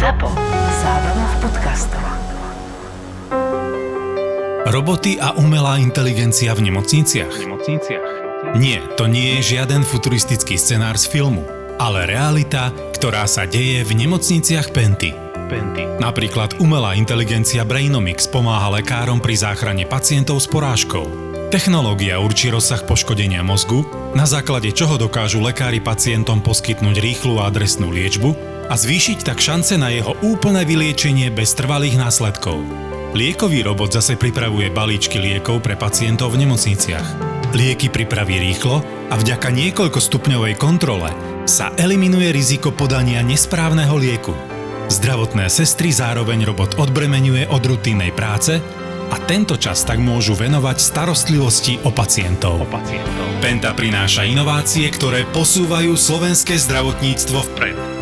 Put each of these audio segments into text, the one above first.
ZAPO. Zábrná v podcastov. Roboty a umelá inteligencia v nemocniciach? v nemocniciach. Nie, to nie je žiaden futuristický scenár z filmu, ale realita, ktorá sa deje v nemocniciach Penty. Penty. Napríklad umelá inteligencia Brainomix pomáha lekárom pri záchrane pacientov s porážkou. Technológia určí rozsah poškodenia mozgu, na základe čoho dokážu lekári pacientom poskytnúť rýchlu a adresnú liečbu a zvýšiť tak šance na jeho úplné vyliečenie bez trvalých následkov. Liekový robot zase pripravuje balíčky liekov pre pacientov v nemocniciach. Lieky pripraví rýchlo a vďaka niekoľkostupňovej kontrole sa eliminuje riziko podania nesprávneho lieku. Zdravotné sestry zároveň robot odbremenuje od rutinnej práce a tento čas tak môžu venovať starostlivosti o pacientov. O pacientov. Penta prináša inovácie, ktoré posúvajú slovenské zdravotníctvo vpred.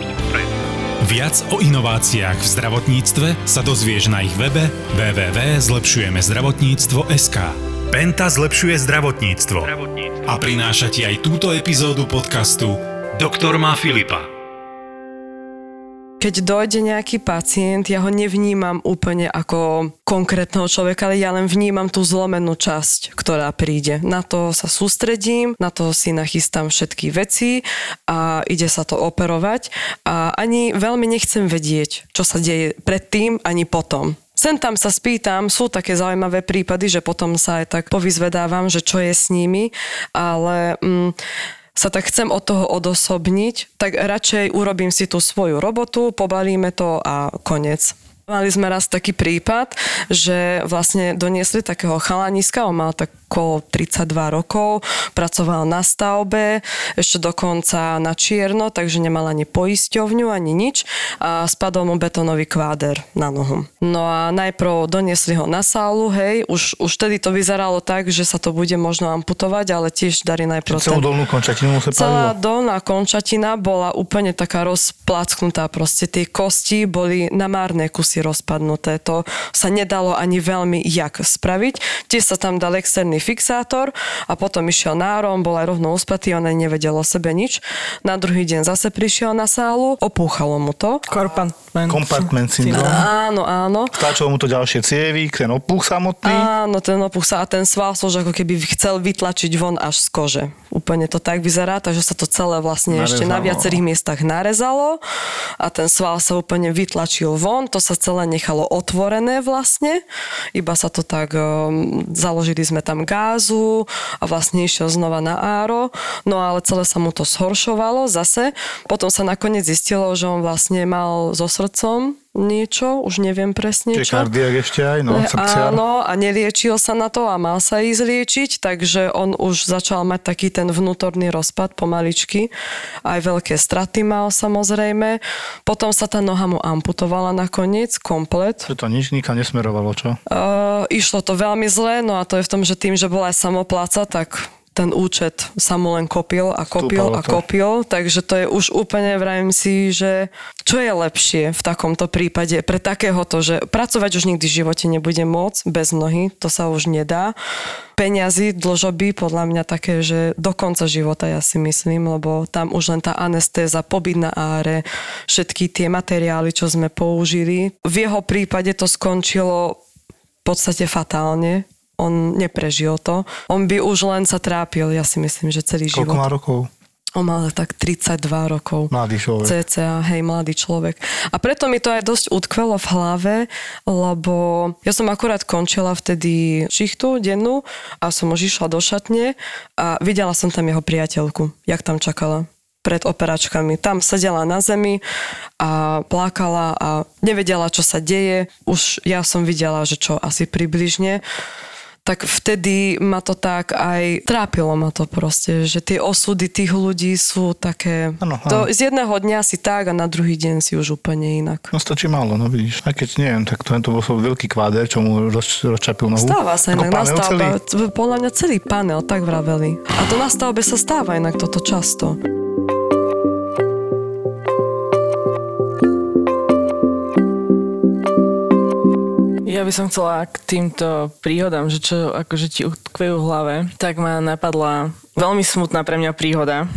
Viac o inováciách v zdravotníctve sa dozvieš na ich webe www.zlepšujemezdravotníctvo.sk Penta zlepšuje zdravotníctvo Zdravotníctvo. a prináša ti aj túto epizódu podcastu Doktor má Filipa. Keď dojde nejaký pacient, ja ho nevnímam úplne ako konkrétneho človeka, ale ja len vnímam tú zlomenú časť, ktorá príde. Na to sa sústredím, na to si nachystám všetky veci a ide sa to operovať a ani veľmi nechcem vedieť, čo sa deje predtým ani potom. Sem tam sa spýtam, sú také zaujímavé prípady, že potom sa aj tak povyzvedávam, že čo je s nimi, ale mm, sa tak chcem od toho odosobniť, tak radšej urobím si tú svoju robotu, pobalíme to a konec. Mali sme raz taký prípad, že vlastne doniesli takého chalaniska, on mal tak okolo 32 rokov, pracoval na stavbe, ešte dokonca na čierno, takže nemal ani poisťovňu, ani nič a spadol mu betónový kváder na nohu. No a najprv doniesli ho na sálu, hej, už, už tedy to vyzeralo tak, že sa to bude možno amputovať, ale tiež dali najprv Celú dolnú končatinu mu sa Celá dolná končatina bola úplne taká rozplacknutá, proste tie kosti boli na márne kusy rozpadnuté. To sa nedalo ani veľmi jak spraviť. Tiež sa tam dal externý fixátor a potom išiel nárom, bol aj rovno uspatý, on nevedel o sebe nič. Na druhý deň zase prišiel na sálu, opúchalo mu to. Kompartment. Compartment syndrom. Áno, áno. Stáčalo mu to ďalšie cievy, ten opuch samotný. Áno, ten opuch sa a ten sval že ako keby chcel vytlačiť von až z kože. Úplne to tak vyzerá, takže sa to celé vlastne ešte na Narezalo. viacerých miestach narezalo a ten sval sa úplne vytlačil von, to sa celé nechalo otvorené vlastne, iba sa to tak, um, založili sme tam gázu a vlastne išiel znova na áro, no ale celé sa mu to zhoršovalo zase. Potom sa nakoniec zistilo, že on vlastne mal so srdcom niečo, už neviem presne Čiže čo. kardiak ešte aj, no, E, srdciar. Áno, a neliečil sa na to a mal sa ísť liečiť, takže on už začal mať taký ten vnútorný rozpad pomaličky. Aj veľké straty mal samozrejme. Potom sa tá noha mu amputovala nakoniec, komplet. Že to nič nikam nesmerovalo, čo? Uh, išlo to veľmi zle, no a to je v tom, že tým, že bola aj samopláca, tak ten účet sa mu len kopil a kopil Stúpalo a to. kopil, takže to je už úplne, vravím si, že čo je lepšie v takomto prípade pre takéhoto, že pracovať už nikdy v živote nebude môcť bez nohy, to sa už nedá. Peňazí, dlžoby, podľa mňa také, že do konca života ja si myslím, lebo tam už len tá anestéza, pobyt na áre, všetky tie materiály, čo sme použili. V jeho prípade to skončilo v podstate fatálne. On neprežil to. On by už len sa trápil, ja si myslím, že celý Koľko život. má rokov? On mal tak 32 rokov. Mladý človek. CCA, hej, mladý človek. A preto mi to aj dosť utkvelo v hlave, lebo ja som akurát končila vtedy šichtu dennú a som už išla do šatne a videla som tam jeho priateľku, jak tam čakala pred operačkami. Tam sedela na zemi a plakala a nevedela, čo sa deje. Už ja som videla, že čo asi približne tak vtedy ma to tak aj trápilo ma to proste, že tie osudy tých ľudí sú také... Áno, áno. To z jedného dňa si tak a na druhý deň si už úplne inak. No stačí málo, no vidíš. Aj keď neviem, tak to, to bol veľký kváder, čo mu roz, rozčapil nohu. Stáva sa inak na stavbe. Podľa mňa celý panel, tak vraveli. A to na stavbe sa stáva inak toto často. Ja by som chcela k týmto príhodám, že čo akože ti utkvejú v hlave, tak ma napadla veľmi smutná pre mňa príhoda.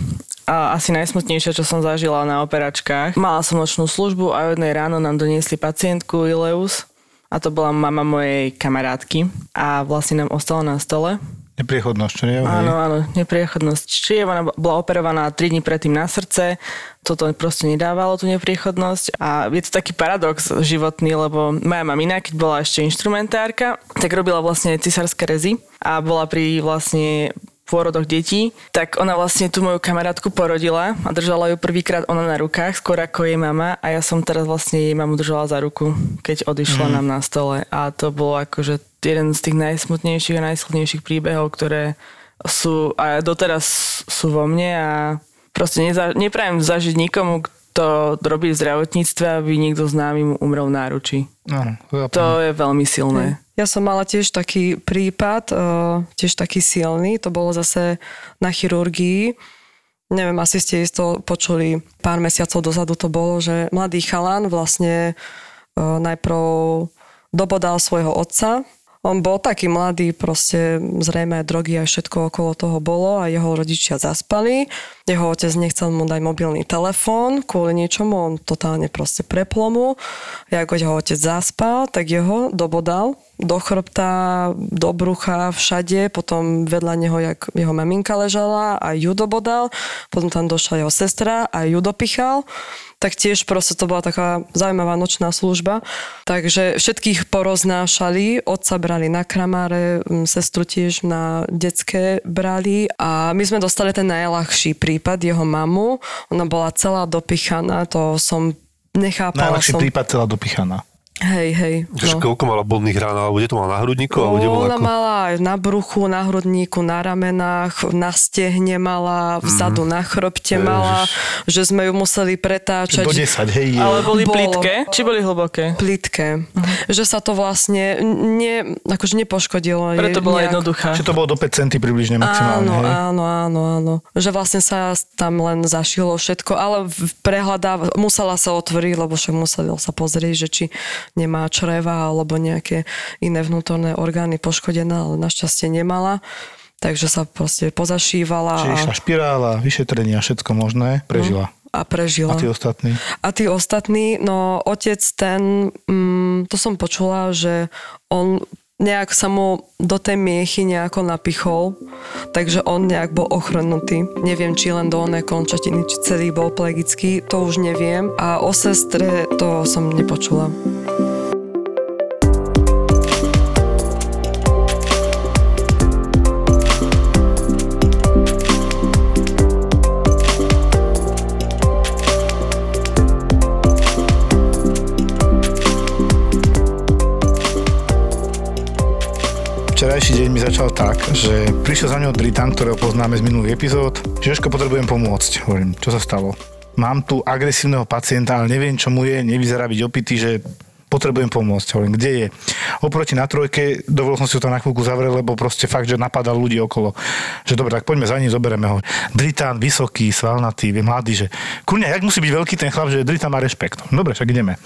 A asi najsmutnejšie, čo som zažila na operačkách. Mala som nočnú službu a o jednej ráno nám doniesli pacientku Ileus a to bola mama mojej kamarátky a vlastne nám ostala na stole. Nepriechodnosť, nie? Áno, áno, nepriechodnosť. Čiže ona bola operovaná 3 dní predtým na srdce, toto proste nedávalo tú nepriechodnosť a je to taký paradox životný, lebo moja mamina, keď bola ešte inštrumentárka, tak robila vlastne cisárske rezy a bola pri vlastne pôrodoch detí, tak ona vlastne tú moju kamarátku porodila a držala ju prvýkrát ona na rukách, skôr ako jej mama a ja som teraz vlastne jej mamu držala za ruku, keď odišla mm. nám na stole a to bolo akože jeden z tých najsmutnejších a najsilnejších príbehov, ktoré sú a doteraz sú vo mne a proste neza, neprajem zažiť nikomu, kto robí v zdravotníctve, aby niekto z námi mu umrel v náručí. Áno, to je veľmi silné. Ja som mala tiež taký prípad, tiež taký silný, to bolo zase na chirurgii. Neviem, asi ste isto počuli, pár mesiacov dozadu to bolo, že mladý chalan vlastne najprv dobodal svojho otca, on bol taký mladý, proste zrejme drogy a všetko okolo toho bolo a jeho rodičia zaspali. Jeho otec nechcel mu dať mobilný telefón kvôli niečomu, on totálne proste preplomu. Ja ako jeho otec zaspal, tak jeho dobodal do chrbta, do brucha, všade, potom vedľa neho, jak jeho maminka ležala a ju dobodal, potom tam došla jeho sestra a ju dopichal tak tiež proste to bola taká zaujímavá nočná služba. Takže všetkých poroznášali, otca brali na kramáre, sestru tiež na detské brali a my sme dostali ten najľahší prípad, jeho mamu. Ona bola celá dopichaná, to som nechápala. Najľahší som... prípad celá dopichaná. Hej, hej. No. Koľko mala bodných rán, alebo kde to mala na hrudníku? Alebo kde Ona ako... mala aj na bruchu, na hrudníku, na ramenách, na stehne mala, vzadu mm. na chrbte Ježiš. mala, že sme ju museli pretáčať. Do 10, hej. Ale boli Bolo. plitké? Či boli hlboké? Plitké. Uh-huh. Že sa to vlastne ne, akože nepoškodilo. Preto bola nejak... jednoduchá. Že to bolo do 5 cm približne maximálne. Áno, hej? áno, áno, áno. Že vlastne sa tam len zašilo všetko, ale prehľadáva, musela sa otvoriť, lebo však musela sa pozrieť, že či nemá čreva alebo nejaké iné vnútorné orgány poškodené, ale našťastie nemala. Takže sa proste pozašívala. Čiže išla špirála, vyšetrenia, všetko možné, prežila. No, a prežila. A tí ostatní? A tí ostatní, no otec ten, mm, to som počula, že on nejak sa mu do tej miechy nejako napichol, takže on nejak bol ochrnutý. Neviem, či len do onej končatiny, či celý bol plegický, to už neviem. A o sestre to som nepočula. Včerajší deň mi začal tak, že prišiel za ňou Dritan, ktorého poznáme z minulých epizód. Žeško, potrebujem pomôcť. Hovorím, čo sa stalo? Mám tu agresívneho pacienta, ale neviem, čo mu je, nevyzerá byť opitý, že potrebujem pomôcť. Hovorím, kde je? Oproti na trojke, dovolil som si tam na chvíľku zavrel, lebo proste fakt, že napadal ľudí okolo. Že dobre, tak poďme za ním, zoberieme ho. Dritán, vysoký, svalnatý, mladý, že kurňa, jak musí byť veľký ten chlap, že Dritán má rešpekt. Dobre, však ideme.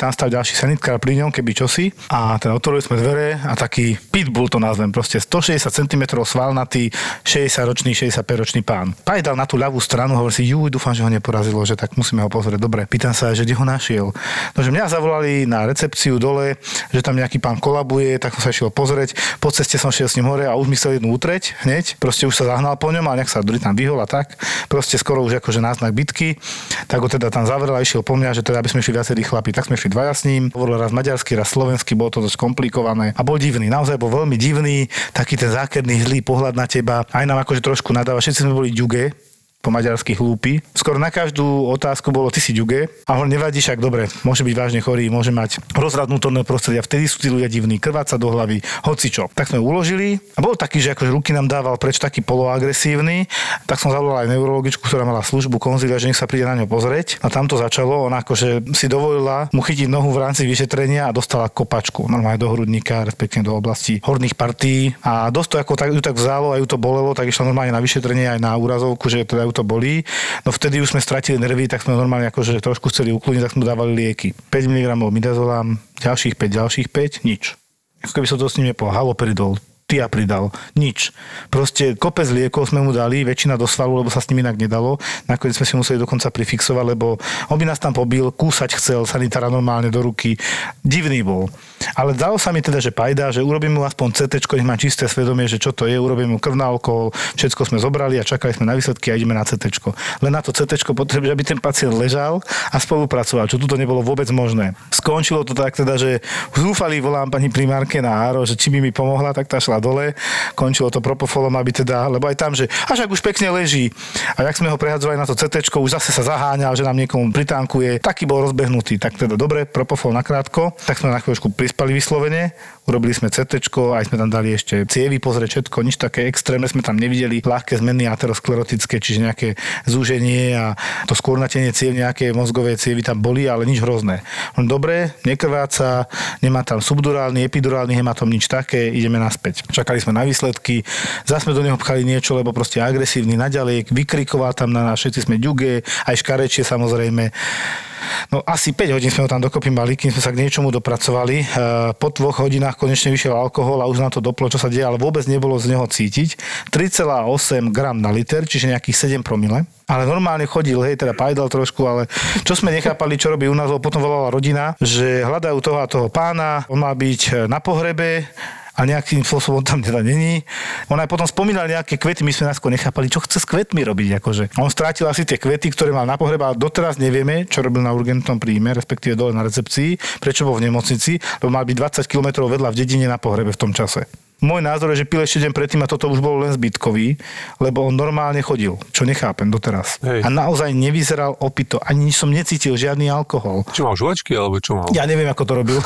Tam stal ďalší sanitkár pri ňom, keby čosi. A ten otvorili sme dvere a taký pitbull to nazvem, proste 160 cm svalnatý, 60-ročný, 65-ročný pán. Pajdal na tú ľavú stranu, hovorí si, ju, dúfam, že ho neporazilo, že tak musíme ho pozrieť. Dobre, pýtam sa, že kde ho našiel. No, že mňa zavolali na recepciu dole, že tam nejaký pán kolabuje, tak som sa išiel pozrieť. Po ceste som šiel s ním hore a už mi chcel jednu utreť hneď. Proste už sa zahnal po ňom a nejak sa druhý tam vyhol a tak. Proste skoro už akože náznak bitky. Tak ho teda tam zavrel a išiel po mňa, že teda aby sme šli viacerí chlapi. Tak sme šli dvaja s ním. Hovoril raz maďarsky, raz slovensky, bolo to dosť komplikované. A bol divný, naozaj bol veľmi divný, taký ten zákerný zlý pohľad na teba. Aj nám akože trošku nadáva. Všetci sme boli ďuge, po maďarsky hlúpy. Skoro na každú otázku bolo ty si ďuge. A ho nevadí však dobre, môže byť vážne chorý, môže mať rozrad vnútorného prostredia, vtedy sú tí ľudia divní, krváca do hlavy, hoci čo. Tak sme uložili a bol taký, že akože ruky nám dával preč taký poloagresívny, tak som zavolal aj neurologičku, ktorá mala službu konzilia, že nech sa príde na ňo pozrieť. A tam to začalo, ona akože si dovolila mu chytiť nohu v rámci vyšetrenia a dostala kopačku, normálne do hrudníka, respektíve do oblasti horných partí. A dosť to ako tak, ju tak vzalo a ju to bolelo, tak išla normálne na vyšetrenie aj na úrazovku, že teda ju to bolí. No vtedy už sme stratili nervy, tak sme normálne akože trošku chceli ukludniť, tak sme dávali lieky. 5 mg midazolám, ďalších 5, ďalších 5, nič. Ako keby som to s ním nepohal, haloperidol, Tia pridal. Nič. Proste kopec liekov sme mu dali, väčšina do svalu, lebo sa s ním inak nedalo. Nakoniec sme si museli dokonca prifixovať, lebo on by nás tam pobil, kúsať chcel sanitára normálne do ruky. Divný bol. Ale dalo sa mi teda, že pajda, že urobím mu aspoň CT, nech má čisté svedomie, že čo to je, urobím mu krv na alkohol, všetko sme zobrali a čakali sme na výsledky a ideme na CT. Len na to CT potrebuje, aby ten pacient ležal a spolupracoval, čo tuto nebolo vôbec možné. Skončilo to tak teda, že zúfali volám pani primárke na Áro, že či by mi pomohla, tak tá šla dole. Končilo to propofolom, aby teda, lebo aj tam, že až ak už pekne leží. A jak sme ho prehadzovali na to CT, už zase sa zaháňal, že nám niekomu pritánkuje, taký bol rozbehnutý. Tak teda dobre, propofol nakrátko, tak sme na chvíľučku prispali vyslovene, urobili sme CT, aj sme tam dali ešte cievy pozrieť všetko, nič také extrémne sme tam nevideli, ľahké zmeny aterosklerotické, čiže nejaké zúženie a to skôrnatenie ciev, nejaké mozgové cievy tam boli, ale nič hrozné. Dobre, nekrváca, nemá tam subdurálny, epidurálny hematom, nič také, ideme naspäť. Čakali sme na výsledky, zase sme do neho pchali niečo, lebo proste agresívny naďalej, vykrikoval tam na nás, všetci sme ďuge, aj škarečie samozrejme. No asi 5 hodín sme ho tam dokopy mali, kým sme sa k niečomu dopracovali. E, po dvoch hodinách konečne vyšiel alkohol a už nám to doplo, čo sa deje, ale vôbec nebolo z neho cítiť. 3,8 gram na liter, čiže nejakých 7 promile. Ale normálne chodil, hej, teda pajdal trošku, ale čo sme nechápali, čo robí u nás, potom volala rodina, že hľadajú toho a toho pána, on má byť na pohrebe, a nejakým spôsobom tam teda není. On aj potom spomínal nejaké kvety, my sme nás nechápali, čo chce s kvetmi robiť. Akože. On strátil asi tie kvety, ktoré mal na pohrebe, ale doteraz nevieme, čo robil na urgentnom príjme, respektíve dole na recepcii, prečo bol v nemocnici, lebo mal byť 20 km vedľa v dedine na pohrebe v tom čase. Môj názor je, že pil ešte deň predtým a toto už bol len zbytkový, lebo on normálne chodil, čo nechápem doteraz. Hej. A naozaj nevyzeral opito, ani som necítil žiadny alkohol. Čo mal žuvačky, alebo čo mal? Ja neviem, ako to robil.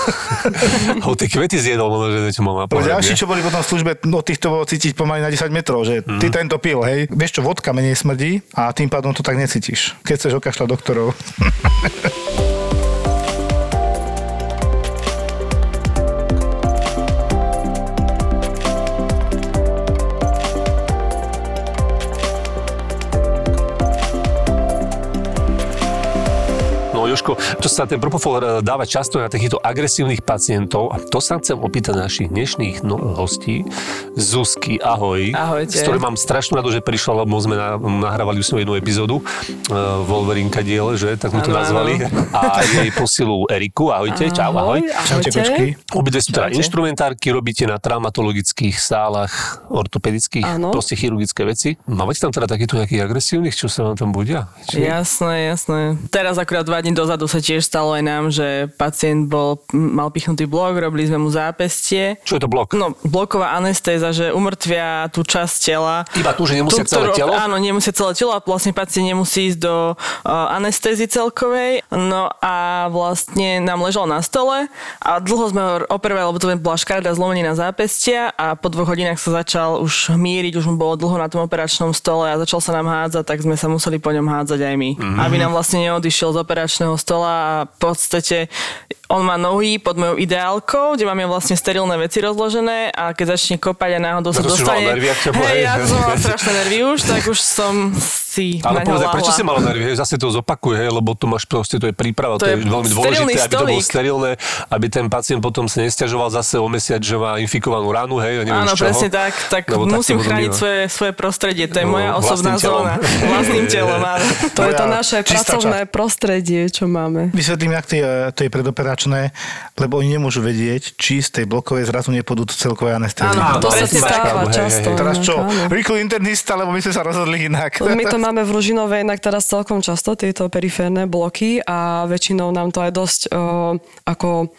Ho tie kvety zjedol, možno, že niečo mal na ďalší, čo boli potom v službe, no týchto bolo cítiť pomaly na 10 metrov, že ty tento pil, hej. Vieš čo, vodka menej smrdí a tým pádom to tak necítiš. Keď chceš okašľať doktorov. Joško, to sa ten propofol e, dáva často na takýchto agresívnych pacientov a to sa chcem opýtať našich dnešných no, hostí. Zuzky, ahoj. Ahojte. S ktorým mám strašnú rado, že prišla, lebo sme na, nahrávali už jednu epizódu uh, Wolverinka diel, že? Tak sme to nazvali. A jej posilu Eriku. Ahojte, čau, ahoj. Čaute, kočky. Obidve sú teda Čaute. inštrumentárky, robíte na traumatologických sálach, ortopedických, Áno. proste chirurgické veci. Máte tam teda takýchto nejakých agresívnych, čo sa vám tam budia? Či... Jasné, jasné. Teraz akurát dva dní dozadu sa tiež stalo aj nám, že pacient bol, mal pichnutý blok, robili sme mu zápestie. Čo je to blok? No, bloková anestéza, že umrtvia tú časť tela. Iba tu, že nemusia Tú, celé telo? Áno, nemusia celé telo a vlastne pacient nemusí ísť do uh, anestézy celkovej. No a vlastne nám ležal na stole a dlho sme ho operovali, lebo to bola škaredá zlomenina zápestia a po dvoch hodinách sa začal už míriť, už mu bolo dlho na tom operačnom stole a začal sa nám hádzať, tak sme sa museli po ňom hádzať aj my. Mhm. Aby nám vlastne neodišiel z operačného stola a v podstate on má nohy pod mojou ideálkou, kde máme vlastne sterilné veci rozložené a keď začne kopať a náhodou sa dostane... nervy, hej, ja som mala strašné nervy už, tak už som si Ale láhla. prečo si mala nervy? Hej, zase to zopakuj, hej, lebo to máš proste, to je príprava, to, To je, je veľmi dôležité, aby to bolo sterilné, aby ten pacient potom sa nestiažoval zase o mesiac, že má infikovanú ránu, hej, a neviem Áno, presne tak, tak Lebo tak musím potom chrániť svoje, svoje prostredie, to je No, moja osobná zóna. Vlastným telom, áno. To je to naše pracovné prostredie, čo máme. Vysvetlím, jak to je, to je predoperačné, lebo oni nemôžu vedieť, či z tej blokovej zrazu nepôjdu do celkovej anestézie. Áno, To sa presne tak. stáva často. hej. Teraz čo? Rýchlo internista, lebo my sme sa rozhodli inak. My to máme v Ružinove inak teraz celkom často, tieto periférne bloky a väčšinou nám to aj dosť o, ako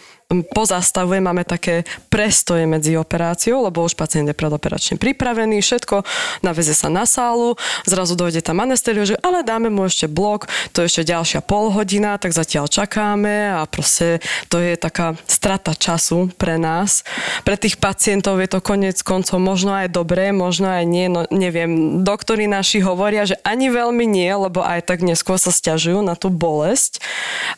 pozastavuje, máme také prestoje medzi operáciou, lebo už pacient je predoperačne pripravený, všetko, naveze sa na sálu, zrazu dojde tam anestério, že ale dáme mu ešte blok, to je ešte ďalšia pol hodina, tak zatiaľ čakáme a proste to je taká strata času pre nás. Pre tých pacientov je to konec koncov možno aj dobré, možno aj nie, no neviem. Doktori naši hovoria, že ani veľmi nie, lebo aj tak neskôr sa stiažujú na tú bolesť,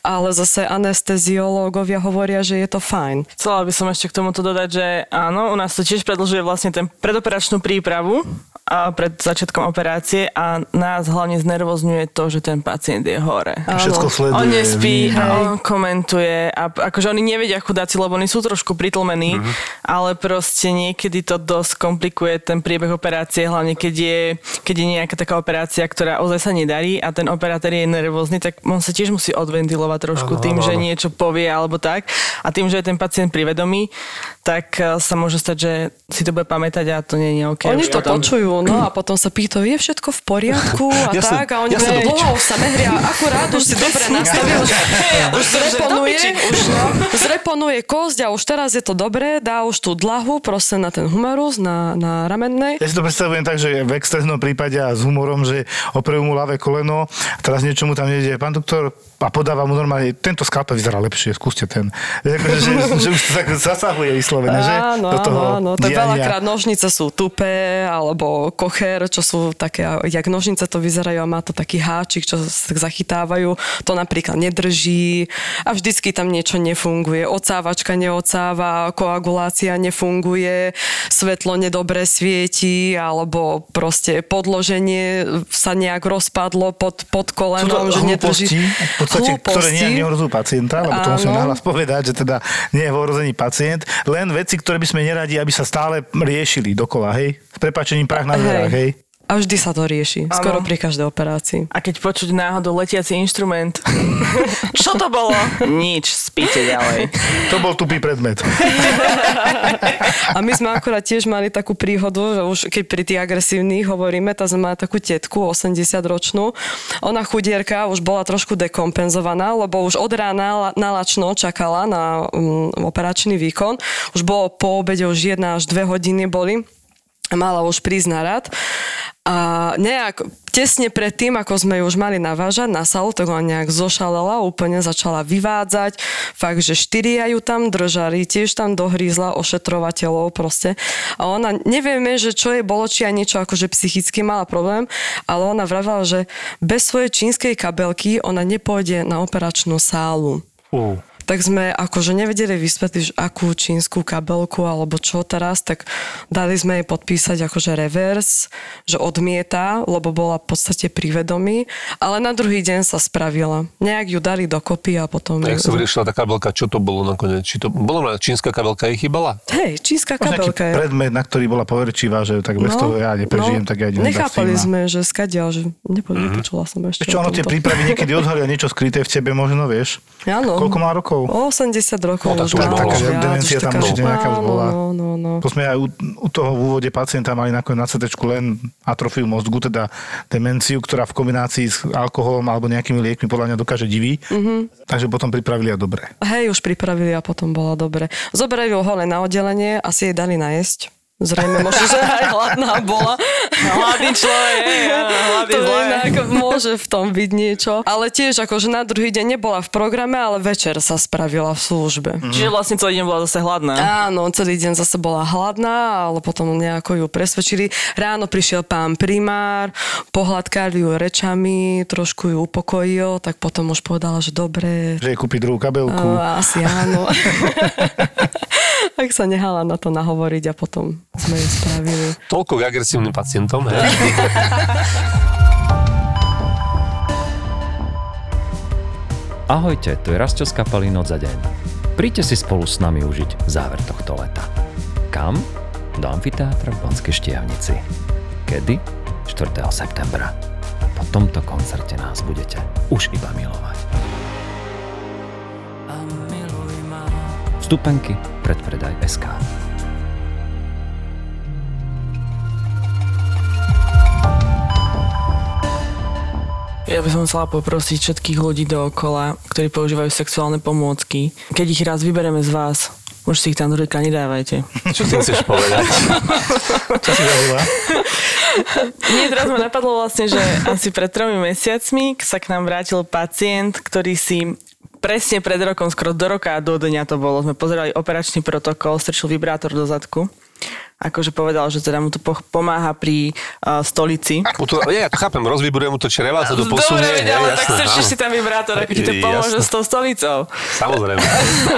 ale zase anesteziológovia hovoria, že je to fajn. Chcela by som ešte k tomuto dodať, že áno, u nás to tiež predlžuje vlastne ten predoperačnú prípravu pred začiatkom operácie a nás hlavne znervozňuje to, že ten pacient je hore. Všetko sleduje. On nespí a on komentuje a akože oni nevedia chudáci, lebo oni sú trošku pritlmení, Mhm. ale proste niekedy to dosť komplikuje ten priebeh operácie, hlavne keď je, keď je nejaká taká operácia, ktorá ozaj sa nedarí a ten operátor je nervózny, tak on sa tiež musí odventilovať trošku Áno, tým, áno, že niečo povie alebo tak. A tým, že je ten pacient privedomý, tak eh, sa môže stať, že si to bude pamätať a to nie je OK. Oni to potom. počujú, no a potom sa pýtajú, je všetko v poriadku a Ja som- tak a oni ja som ja do piči. dlho sa nehria, akurát už si dobre nastavil, že už zreponuje, už no, zreponuje kosť a už teraz je to dobré, dá už tú dlahu proste na ten humerus, na, na ramennej. Ja si to predstavujem tak, že v extrémnom prípade a s humorom, že opravujú mu ľavé koleno, teraz niečo mu tam nejde. Pán doktor a podáva mu normálne, tento skalpel vyzerá lepšie, skúste ten. Že, akože, že, že už to tak zasahuje vyslovene, že? Áno, do toho áno. Tak diania. veľakrát nožnice sú tupé, alebo kocher, čo sú také, jak nožnice to vyzerajú a má to taký háčik, čo sa tak zachytávajú. To napríklad nedrží a vždycky tam niečo nefunguje. Ocávačka neocáva, koagulácia nefunguje, svetlo nedobre svieti, alebo proste podloženie sa nejak rozpadlo pod, pod to kolenom, že nedrží. Podstate, ktoré nie neohrozujú pacienta, lebo to Áno. nahlas povedať, že teda nie je v ohrození pacient, len veci, ktoré by sme neradi, aby sa stále riešili dokola, hej? S prepačením prach na dverách, hej? A vždy sa to rieši, Áno. skoro pri každej operácii. A keď počuť náhodou letiaci inštrument, čo to bolo? Nič, spíte ďalej. To bol tupý predmet. A my sme akorát tiež mali takú príhodu, že už keď pri tých agresívnych hovoríme, tá sme mali takú tetku, 80-ročnú. Ona chudierka už bola trošku dekompenzovaná, lebo už od rána la- nalačno čakala na um, operačný výkon. Už bolo po obede, už jedna až dve hodiny boli. Mala už prísť na rad. A nejak tesne pred tým, ako sme ju už mali navážať na salu, tak ona nejak zošalela, úplne začala vyvádzať. Fakt, že štyria ju tam držali, tiež tam dohrízla ošetrovateľov proste. A ona, nevieme, že čo jej bolo, či aj niečo akože psychicky mala problém, ale ona vravela, že bez svojej čínskej kabelky ona nepôjde na operačnú sálu Uh. Tak sme akože nevedeli vysvetliť, že akú čínsku kabelku alebo čo teraz, tak dali sme jej podpísať akože revers, že odmieta, lebo bola v podstate pri vedomí, ale na druhý deň sa spravila. Nejak ju dali dokopy a potom... Jak sa vyriešila tá kabelka, čo to bolo nakoniec? Či to bolo na čínska kabelka jej chýbala? Hej, čínska kabelka je. predmet, na ktorý bola poverčivá, že tak bez toho ja neprežijem, tak ja idem No, Nechápali a- sme, že skadiaľ, že nepo, Mhm. nepočula som ešte Čo ono tie prípravy niekedy odhalia niečo skryté v tebe, možno vieš. Áno. Koľko má rokov? 80 rokov No, tak to už bola taká viac, demencia tam určite nejaká už bola. No, no, no. To sme aj u, u toho v úvode pacienta mali nakoniec na CT len atrofiu mozgu, teda demenciu, ktorá v kombinácii s alkoholom alebo nejakými liekmi podľa mňa dokáže diví. Mhm. Mm-hmm. Takže potom pripravili a dobre. Hej, už pripravili a potom bola dobre. Zobrali ju hole na oddelenie, asi jej dali najesť. Zrejme možno, že aj hladná bola. Hladný človek, hladný To inak môže v tom byť niečo. Ale tiež akože na druhý deň nebola v programe, ale večer sa spravila v službe. Čiže vlastne celý deň bola zase hladná. Áno, celý deň zase bola hladná, ale potom nejako ju presvedčili. Ráno prišiel pán primár, pohľadkali ju rečami, trošku ju upokojil, tak potom už povedala, že dobre, Že jej kúpi druhú kabelku. O, asi áno. tak sa nehala na to nahovoriť a potom sme ju spravili. Toľko k agresívnym pacientom, hej? Ahojte, tu je Rastio z kapely Noc za deň. Príďte si spolu s nami užiť záver tohto leta. Kam? Do amfiteátra v Banskej štiavnici. Kedy? 4. septembra. Po tomto koncerte nás budete už iba milovať. Vstupenky predpredaj SK. Ja by som chcela poprosiť všetkých ľudí dookola, ktorí používajú sexuálne pomôcky. Keď ich raz vybereme z vás, už si ich tam druhýkrát nedávajte. Čo ty chceš povedať? Čo si zažila? Mne teraz ma napadlo vlastne, že asi pred tromi mesiacmi sa k nám vrátil pacient, ktorý si presne pred rokom, skoro do roka a do dňa to bolo. Sme pozerali operačný protokol, strčil vibrátor do zadku. Akože povedal, že teda mu to po- pomáha pri uh, stolici. Mu to, ja, to chápem, rozvibruje mu to čreva, sa to posunie. Dobre, ale jasné, tak strčíš si tam vibrátor, ako ti to Jasné. pomôže s tou stolicou. Samozrejme.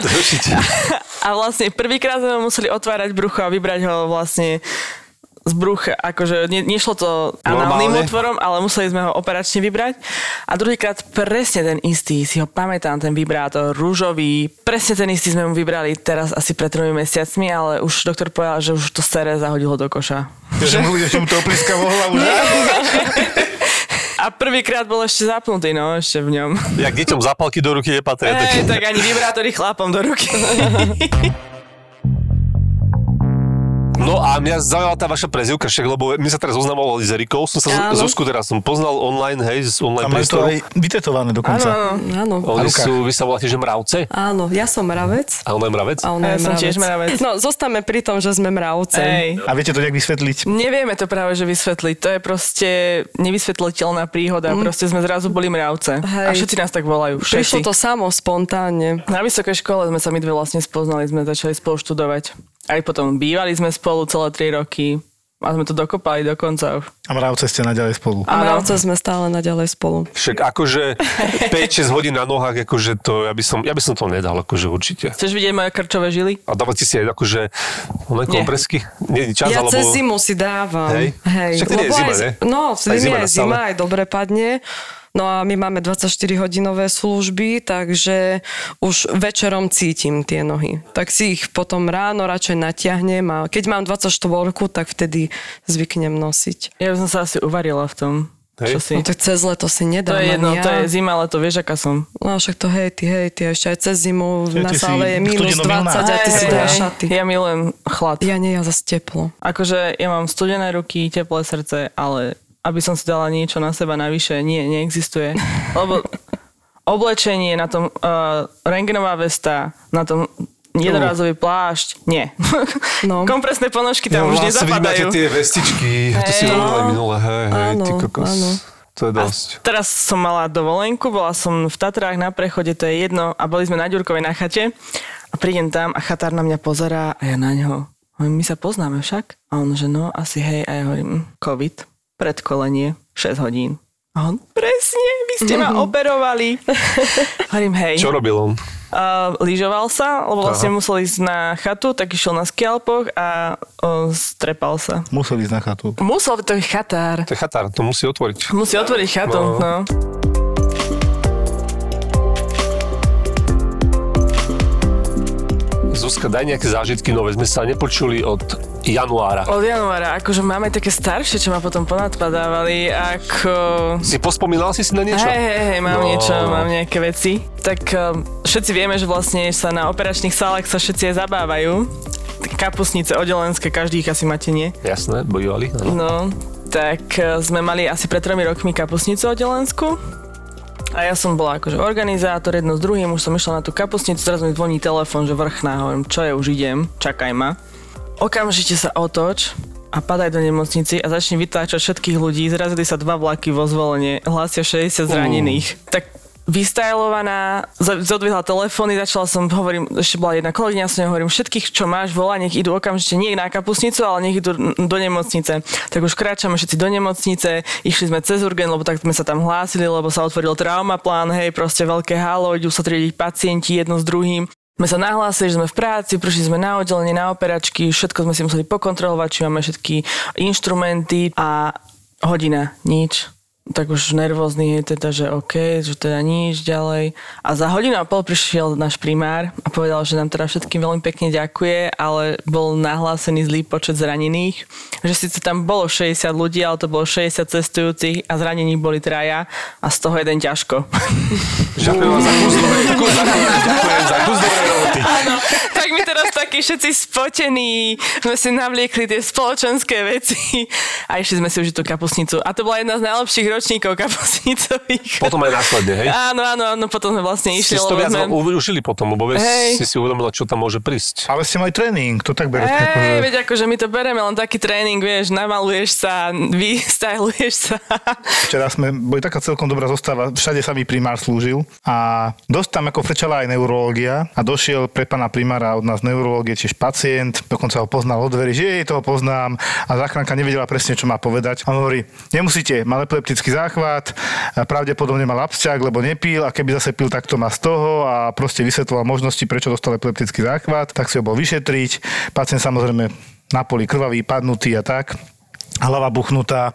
Určite. A vlastne prvýkrát sme museli otvárať brucho a vybrať ho vlastne z brucha, akože ne, nešlo to análnym Normálne? otvorom, ale museli sme ho operačne vybrať. A druhýkrát presne ten istý, si ho pamätám, ten vibrátor, rúžový, presne ten istý sme mu vybrali teraz asi pred tromi mesiacmi, ale už doktor povedal, že už to sere zahodilo do koša. Že mu, že mu to opliska vo hlavu, že? A prvýkrát bol ešte zapnutý, no, ešte v ňom. Jak deťom zapalky do ruky nepatria. Ej, tak ani vibrátory chlapom do ruky. No a mňa zaujala tá vaša prezivka, však, lebo my sa teraz oznamovali s Erikou, som sa Áno. Zuzku teraz som poznal online, hej, z online to priestoru. aj vytetované Áno, dokonca. áno. Áno. Oni sú, vy sa voláte, že mravce? Áno, ja som mravec. A on je mravec? A on Ja je som mravec. tiež mravec. No, zostame pri tom, že sme mravce. Ej. A viete to nejak vysvetliť? Nevieme to práve, že vysvetliť. To je proste nevysvetliteľná príhoda. Mm. Proste sme zrazu boli mravce. Hej. A všetci nás tak volajú. Všetci. Prišlo to samo, spontánne. Na vysokej škole sme sa my dve vlastne spoznali, sme začali spolu študovať. Aj potom bývali sme spolu celé 3 roky a sme to dokopali dokonca. A mravce ste naďalej spolu. A mravce sme stále naďalej spolu. Však akože 5-6 hodín na nohách, akože to, ja by som, ja by som to nedal, akože určite. Chceš vidieť moje krčové žily? A dávate si aj akože one kompresky? Nie, čas, ja alebo... cez zimu si dávam. Hej? Však to nie je zima, aj, ne? No, v Aj zima zima, aj dobre padne. No a my máme 24-hodinové služby, takže už večerom cítim tie nohy. Tak si ich potom ráno radšej natiahnem a keď mám 24 tak vtedy zvyknem nosiť. Ja by som sa asi uvarila v tom. Hej. Čo si? No tak cez leto si To nedám je jedno, ja. to je zima, leto, vieš, aká som. No však to hej, ty, hej, ty ešte aj cez zimu Ty- na ty sále je minus studenomilná. 20 a ty Hej, si dáš hej. šaty. Ja milujem chlad. Ja nie, ja zase teplo. Akože ja mám studené ruky, teplé srdce, ale aby som si dala niečo na seba navyše, nie, neexistuje. Lebo oblečenie na tom, uh, rengenová vesta, na tom jednorázový plášť, nie. No. Kompresné ponožky tam už nezapadajú. tie vestičky, to si hovorila minule, hej, hej, ty kokos. áno. To je dosť. Teraz som mala dovolenku, bola som v Tatrách na prechode, to je jedno, a boli sme na Ďurkovej na chate a prídem tam a chatár na mňa pozerá a ja na ňo. My sa poznáme však? A on, že no, asi hej. A ja hovorím, hm, COVID, predkolenie, 6 hodín. A on, presne, vy ste ma operovali. hovorím, hej. Čo robil on? Uh, lyžoval sa, lebo vlastne musel ísť na chatu, tak išiel na skialpoch a uh, strepal sa. Museli ísť na chatu. Musel, to je chatár. To je chatár, to musí otvoriť. Musí otvoriť chatu, No. no. Zuzka, daj nejaké zážitky nové. Sme sa nepočuli od januára. Od januára, akože máme také staršie, čo ma potom ponadpadávali, ako... Si pospomínal si si na niečo? Hej, hej, hej, mám No. niečo, mám nejaké veci. Tak všetci vieme, že vlastne sa na operačných sálach sa všetci aj zabávajú. Kapusnice odelenské, každý ich asi máte, nie? Jasné, bojovali. áno. No, tak sme mali asi pred tromi rokmi kapusnicu odelenskú. A ja som bola akože organizátor jedno s druhým, už som išla na tú kapusnicu, zrazu mi zvoní telefon, že vrchná, hovorím, čo je, už idem, čakaj ma. Okamžite sa otoč a padaj do nemocnici a začne vytáčať všetkých ľudí. Zrazili sa dva vlaky vo zvolenie, hlásia 60 zranených. Tak vystajlovaná, zodvihla telefóny, začala som, hovorím, ešte bola jedna kolegyňa, som hovorím, všetkých, čo máš, volá, nech idú okamžite nie na kapusnicu, ale nech idú do nemocnice. Tak už kráčame všetci do nemocnice, išli sme cez urgen, lebo tak sme sa tam hlásili, lebo sa otvoril traumaplán, hej, proste veľké halo, idú sa triediť pacienti jedno s druhým. My sa nahlásili, že sme v práci, prišli sme na oddelenie, na operačky, všetko sme si museli pokontrolovať, či máme všetky inštrumenty a hodina, nič. Tak už nervózny je teda, že OK, že teda nič ďalej. A za hodinu a pol prišiel náš primár a povedal, že nám teda všetkým veľmi pekne ďakuje, ale bol nahlásený zlý počet zranených. Že síce tam bolo 60 ľudí, ale to bolo 60 cestujúcich a zranení boli traja a z toho jeden ťažko. Ďakujem za kus dobrej, roboty. Áno, tak my teraz takí všetci spotení, sme si navliekli tie spoločenské veci a išli sme si užiť tú kapusnicu. A to bola jedna z najlepších ročníkov kapusnicových. Potom aj následne, hej? Áno, áno, áno, potom sme vlastne Si išli, to lebo viac sme... užili potom, lebo vieš, Hej. si si uvedomila, čo tam môže prísť. Ale ste mali tréning, to tak berete. Hej, akože- veď akože my to bereme, len taký tréning, vieš, namaluješ sa, vystyluješ sa. Včera sme boli taká celkom dobrá zostava, všade sa mi primár slúžil a dosť tam ako frečala aj neurológia a došiel pre pána primára od nás neurológie, tiež pacient, dokonca ho poznal od dverí, že jej toho poznám a záchranka nevedela presne, čo má povedať. A on hovorí, nemusíte, mal epileptický záchvat, pravdepodobne mal absťák, lebo nepil a keby zase pil, tak to má z toho a proste vysvetloval možnosti, prečo dostal epileptický záchvat, tak si ho bol vyšetriť. Pacient samozrejme na poli krvavý, padnutý a tak. hlava buchnutá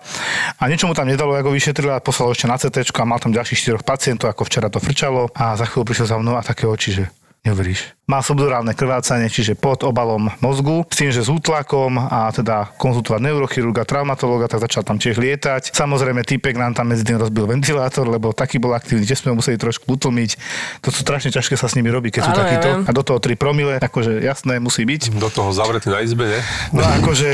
a niečo mu tam nedalo, ako vyšetrila, poslal ešte na CT a mal tam ďalších štyroch pacientov, ako včera to frčalo a za chvíľu prišiel za mnou a také oči, že neuveríš. Má subdurálne krvácanie, čiže pod obalom mozgu, s tým, že s útlakom a teda konzultovať neurochirurga, traumatológa, tak začal tam tiež lietať. Samozrejme, typek nám tam medzi tým rozbil ventilátor, lebo taký bol aktívny, že sme ho museli trošku utlmiť. To sú strašne ťažké sa s nimi robí, keď sú takíto. viem. A do toho 3 promile, akože jasné, musí byť. Do toho zavretý na izbe, ne? No akože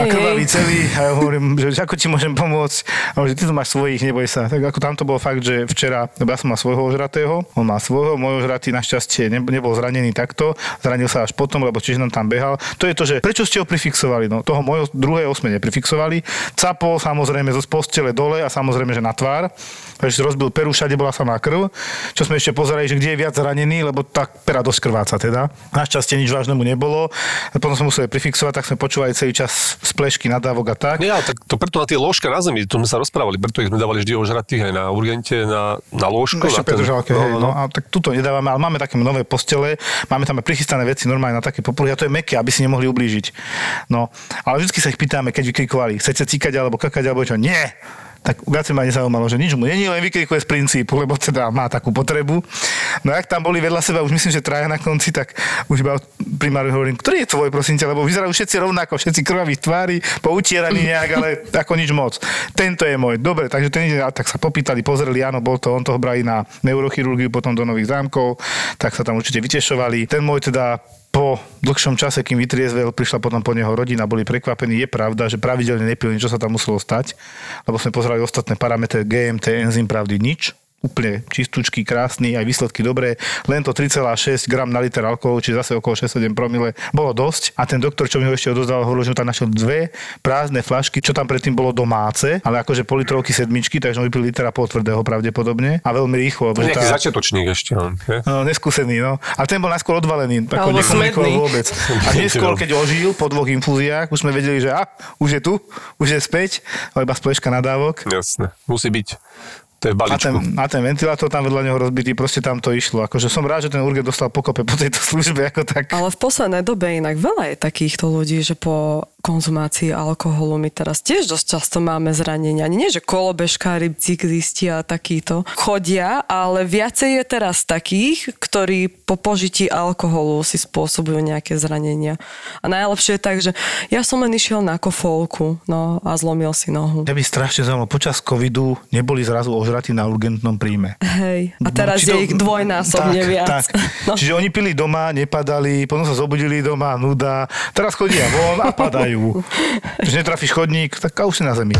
a krvavý celý a ja hovorím, že ako ti môžem pomôcť. A hovorím, že ty tu máš svojich, neboj sa. Tak ako tam to bolo fakt, že včera, ja som mal svojho ožratého, on má svojho, môj ožratý našťastie ne- nebol zranený takto, zranil sa až potom, lebo čiže nám tam behal. To je to, že prečo ste ho prifixovali? No toho môjho druhého sme neprifixovali. Capol samozrejme zo postele dole a samozrejme, že na tvár. Takže rozbil peru, všade bola samá krv. Čo sme ešte pozerali, že kde je viac zranený, lebo tá pera dosť krváca teda. Našťastie nič vážnemu nebolo. A potom sme museli prifixovať, tak sme počúvali celý čas splešky nadávok a tak. Nie, ale tak to preto na tie lôžka na zemi, to sme sa rozprávali, preto ich sme dávali vždy ožratých aj na urgente, na, na lôžko. Ešte na ten- Petržalke, hej, no, a tak tuto nedávame, ale máme také nové postele, máme tam aj prichystané veci normálne na také popruhy a to je meké, aby si nemohli ublížiť. No, ale vždy sa ich pýtame, keď vykrikovali, chcete cíkať alebo kakať alebo čo? Nie! Tak viac ma nezaujímalo, že nič mu není, len vykrikuje z princípu, lebo teda má takú potrebu. No a ak tam boli vedľa seba, už myslím, že traja na konci, tak už iba primáru hovorím, ktorý je tvoj, prosím ťa, lebo vyzerajú všetci rovnako, všetci krvaví tvári, poutieraní nejak, ale ako nič moc. Tento je môj. Dobre, takže ten ide, tak sa popýtali, pozreli, áno, bol to, on toho brali na neurochirurgiu, potom do nových zámkov, tak sa tam určite vytešovali. Ten môj teda po dlhšom čase, kým vytriezvel, prišla potom po neho rodina, boli prekvapení. Je pravda, že pravidelne nepil, niečo sa tam muselo stať, lebo sme pozerali ostatné parametre GMT, enzym pravdy, nič úplne čistúčky, krásny, aj výsledky dobré, len to 3,6 gram na liter alkoholu, čiže zase okolo 6-7 promile, bolo dosť. A ten doktor, čo mi ho ešte odozdal, hovoril, že tam našiel dve prázdne flašky, čo tam predtým bolo domáce, ale akože politrovky sedmičky, takže on vypil litera pol tvrdého pravdepodobne a veľmi rýchlo. To nejaký tá- začiatočník ešte. On, je? No, neskúsený, no. A ten bol najskôr odvalený, ako Alebo smedný. vôbec. A neskôr, keď ožil po dvoch infúziách, už sme vedeli, že a, už je tu, už je späť, ale iba spleška nadávok. Jasné, musí byť. To je v A ten, balíčku. a ten ventilátor tam vedľa neho rozbitý, proste tam to išlo. Akože som rád, že ten urgent dostal pokope po tejto službe, ako tak. Ale v poslednej dobe inak veľa je takýchto ľudí, že po konzumácii alkoholu my teraz tiež dosť často máme zranenia. Nie, že kolobežkári, cyklisti a takíto chodia, ale viacej je teraz takých, ktorí po požití alkoholu si spôsobujú nejaké zranenia. A najlepšie je tak, že ja som len išiel na kofolku no, a zlomil si nohu. Ja by strašne zaujímalo, počas covidu neboli zrazu ožratí na urgentnom príjme. Hej, a teraz No, je to- ich dvojnásobne tak, viac. Tak. No. Čiže oni pili doma, nepadali, potom sa zobudili doma, nuda, teraz chodia von a padajú. Že netrafíš chodník, tak už si na zemi.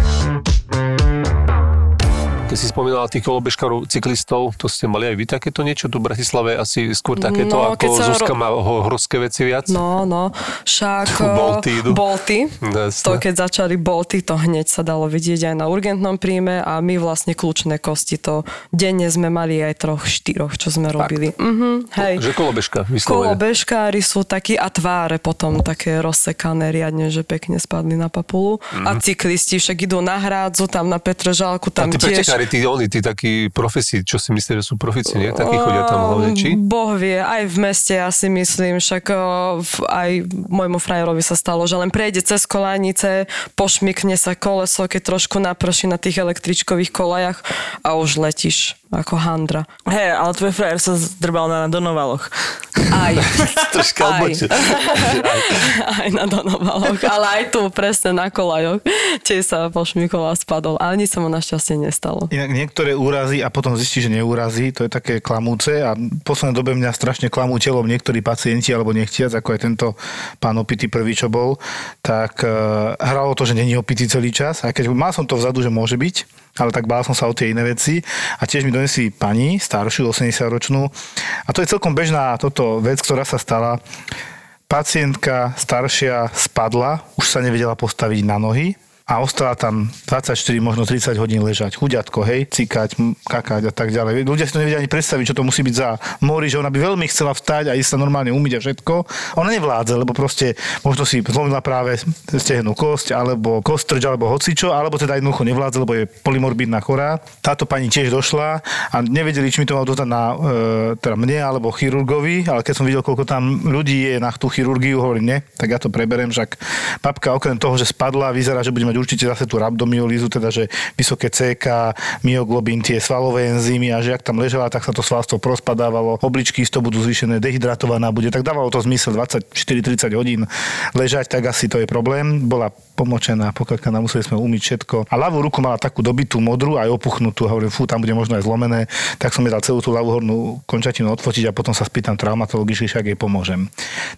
Keď si spomínala tých kolobežkárov, cyklistov, to ste mali aj vy takéto niečo tu v Bratislave? Asi skôr takéto, No, ako sa Zuzka má ho, horské veci viac? No, no, však... Bolty idú. Bolty. Jasné. To keď začali bolty, to hneď sa dalo vidieť aj na urgentnom príjme a my vlastne kľúčne kosti to denne sme mali aj troch, štyroch, čo sme robili. Mhm, hej. Že kolobežka, vyslovene. Kolobežkári sú takí a tváre potom také rozsekané riadne, že pekne spadli na papulu. A cyklisti však idú na hrádzu, tam na Petržálku, Mhm. A tam tí tiež... pretekári, tí oni, tí takí profesi, čo si myslíte, že sú profici, nie? Takí chodia tam hlavne, či? Boh vie, aj v meste ja si myslím, však v, aj môjmu frajerovi sa stalo, že len prejde cez kolanice, pošmykne sa koleso, keď trošku naprší na tých električkových kolajach a už letíš ako handra. Hej, ale tvoj frajer sa zdrbal na donovaloch. Aj. Troška aj. odbočne. aj na donovaloch, ale aj tu presne na kolajoch. Tiež sa pošmykol a spadol, ale nič sa mu našťastie nestalo. Inak niektoré úrazy a potom zistí, že neúrazí, to je také klamúce a v poslednej dobe mňa strašne klamú telom niektorí pacienti alebo nechtiac, ako aj tento pán opitý prvý, čo bol, tak uh, hralo to, že není opitý celý čas a keď mal som to vzadu, že môže byť, ale tak bál som sa o tie iné veci. A tiež mi donesli pani, staršiu, 80-ročnú a to je celkom bežná toto vec, ktorá sa stala. Pacientka staršia spadla, už sa nevedela postaviť na nohy a ostala tam 24, možno 30 hodín ležať. Chuďatko, hej, cikať, kakať a tak ďalej. Ľudia si to nevedia ani predstaviť, čo to musí byť za mori, že ona by veľmi chcela vstať a ísť sa normálne umyť a všetko. Ona nevládze, lebo proste možno si zlomila práve stehnú kosť, alebo kostrč, alebo hocičo, alebo teda jednoducho nevládze, lebo je polymorbidná chorá. Táto pani tiež došla a nevedeli, či mi to mal dodať na e, teda mne alebo chirurgovi, ale keď som videl, koľko tam ľudí je na tú chirurgiu, hovorím, nie, tak ja to preberem, však babka okrem toho, že spadla, vyzerá, že bude mať určite zase tú rabdomyolízu, teda že vysoké CK, myoglobín, tie svalové enzymy a že ak tam ležala, tak sa to svalstvo prospadávalo, obličky isto budú zvýšené, dehydratovaná bude, tak dávalo to zmysel 24-30 hodín ležať, tak asi to je problém. Bola pomočená, pokakaná, museli sme umyť všetko. A ľavú ruku mala takú dobitú modrú, aj opuchnutú, hovorím, fú, tam bude možno aj zlomené, tak som jej dal celú tú ľavú hornú končatinu odfotiť a potom sa spýtam traumatologicky, však jej pomôžem.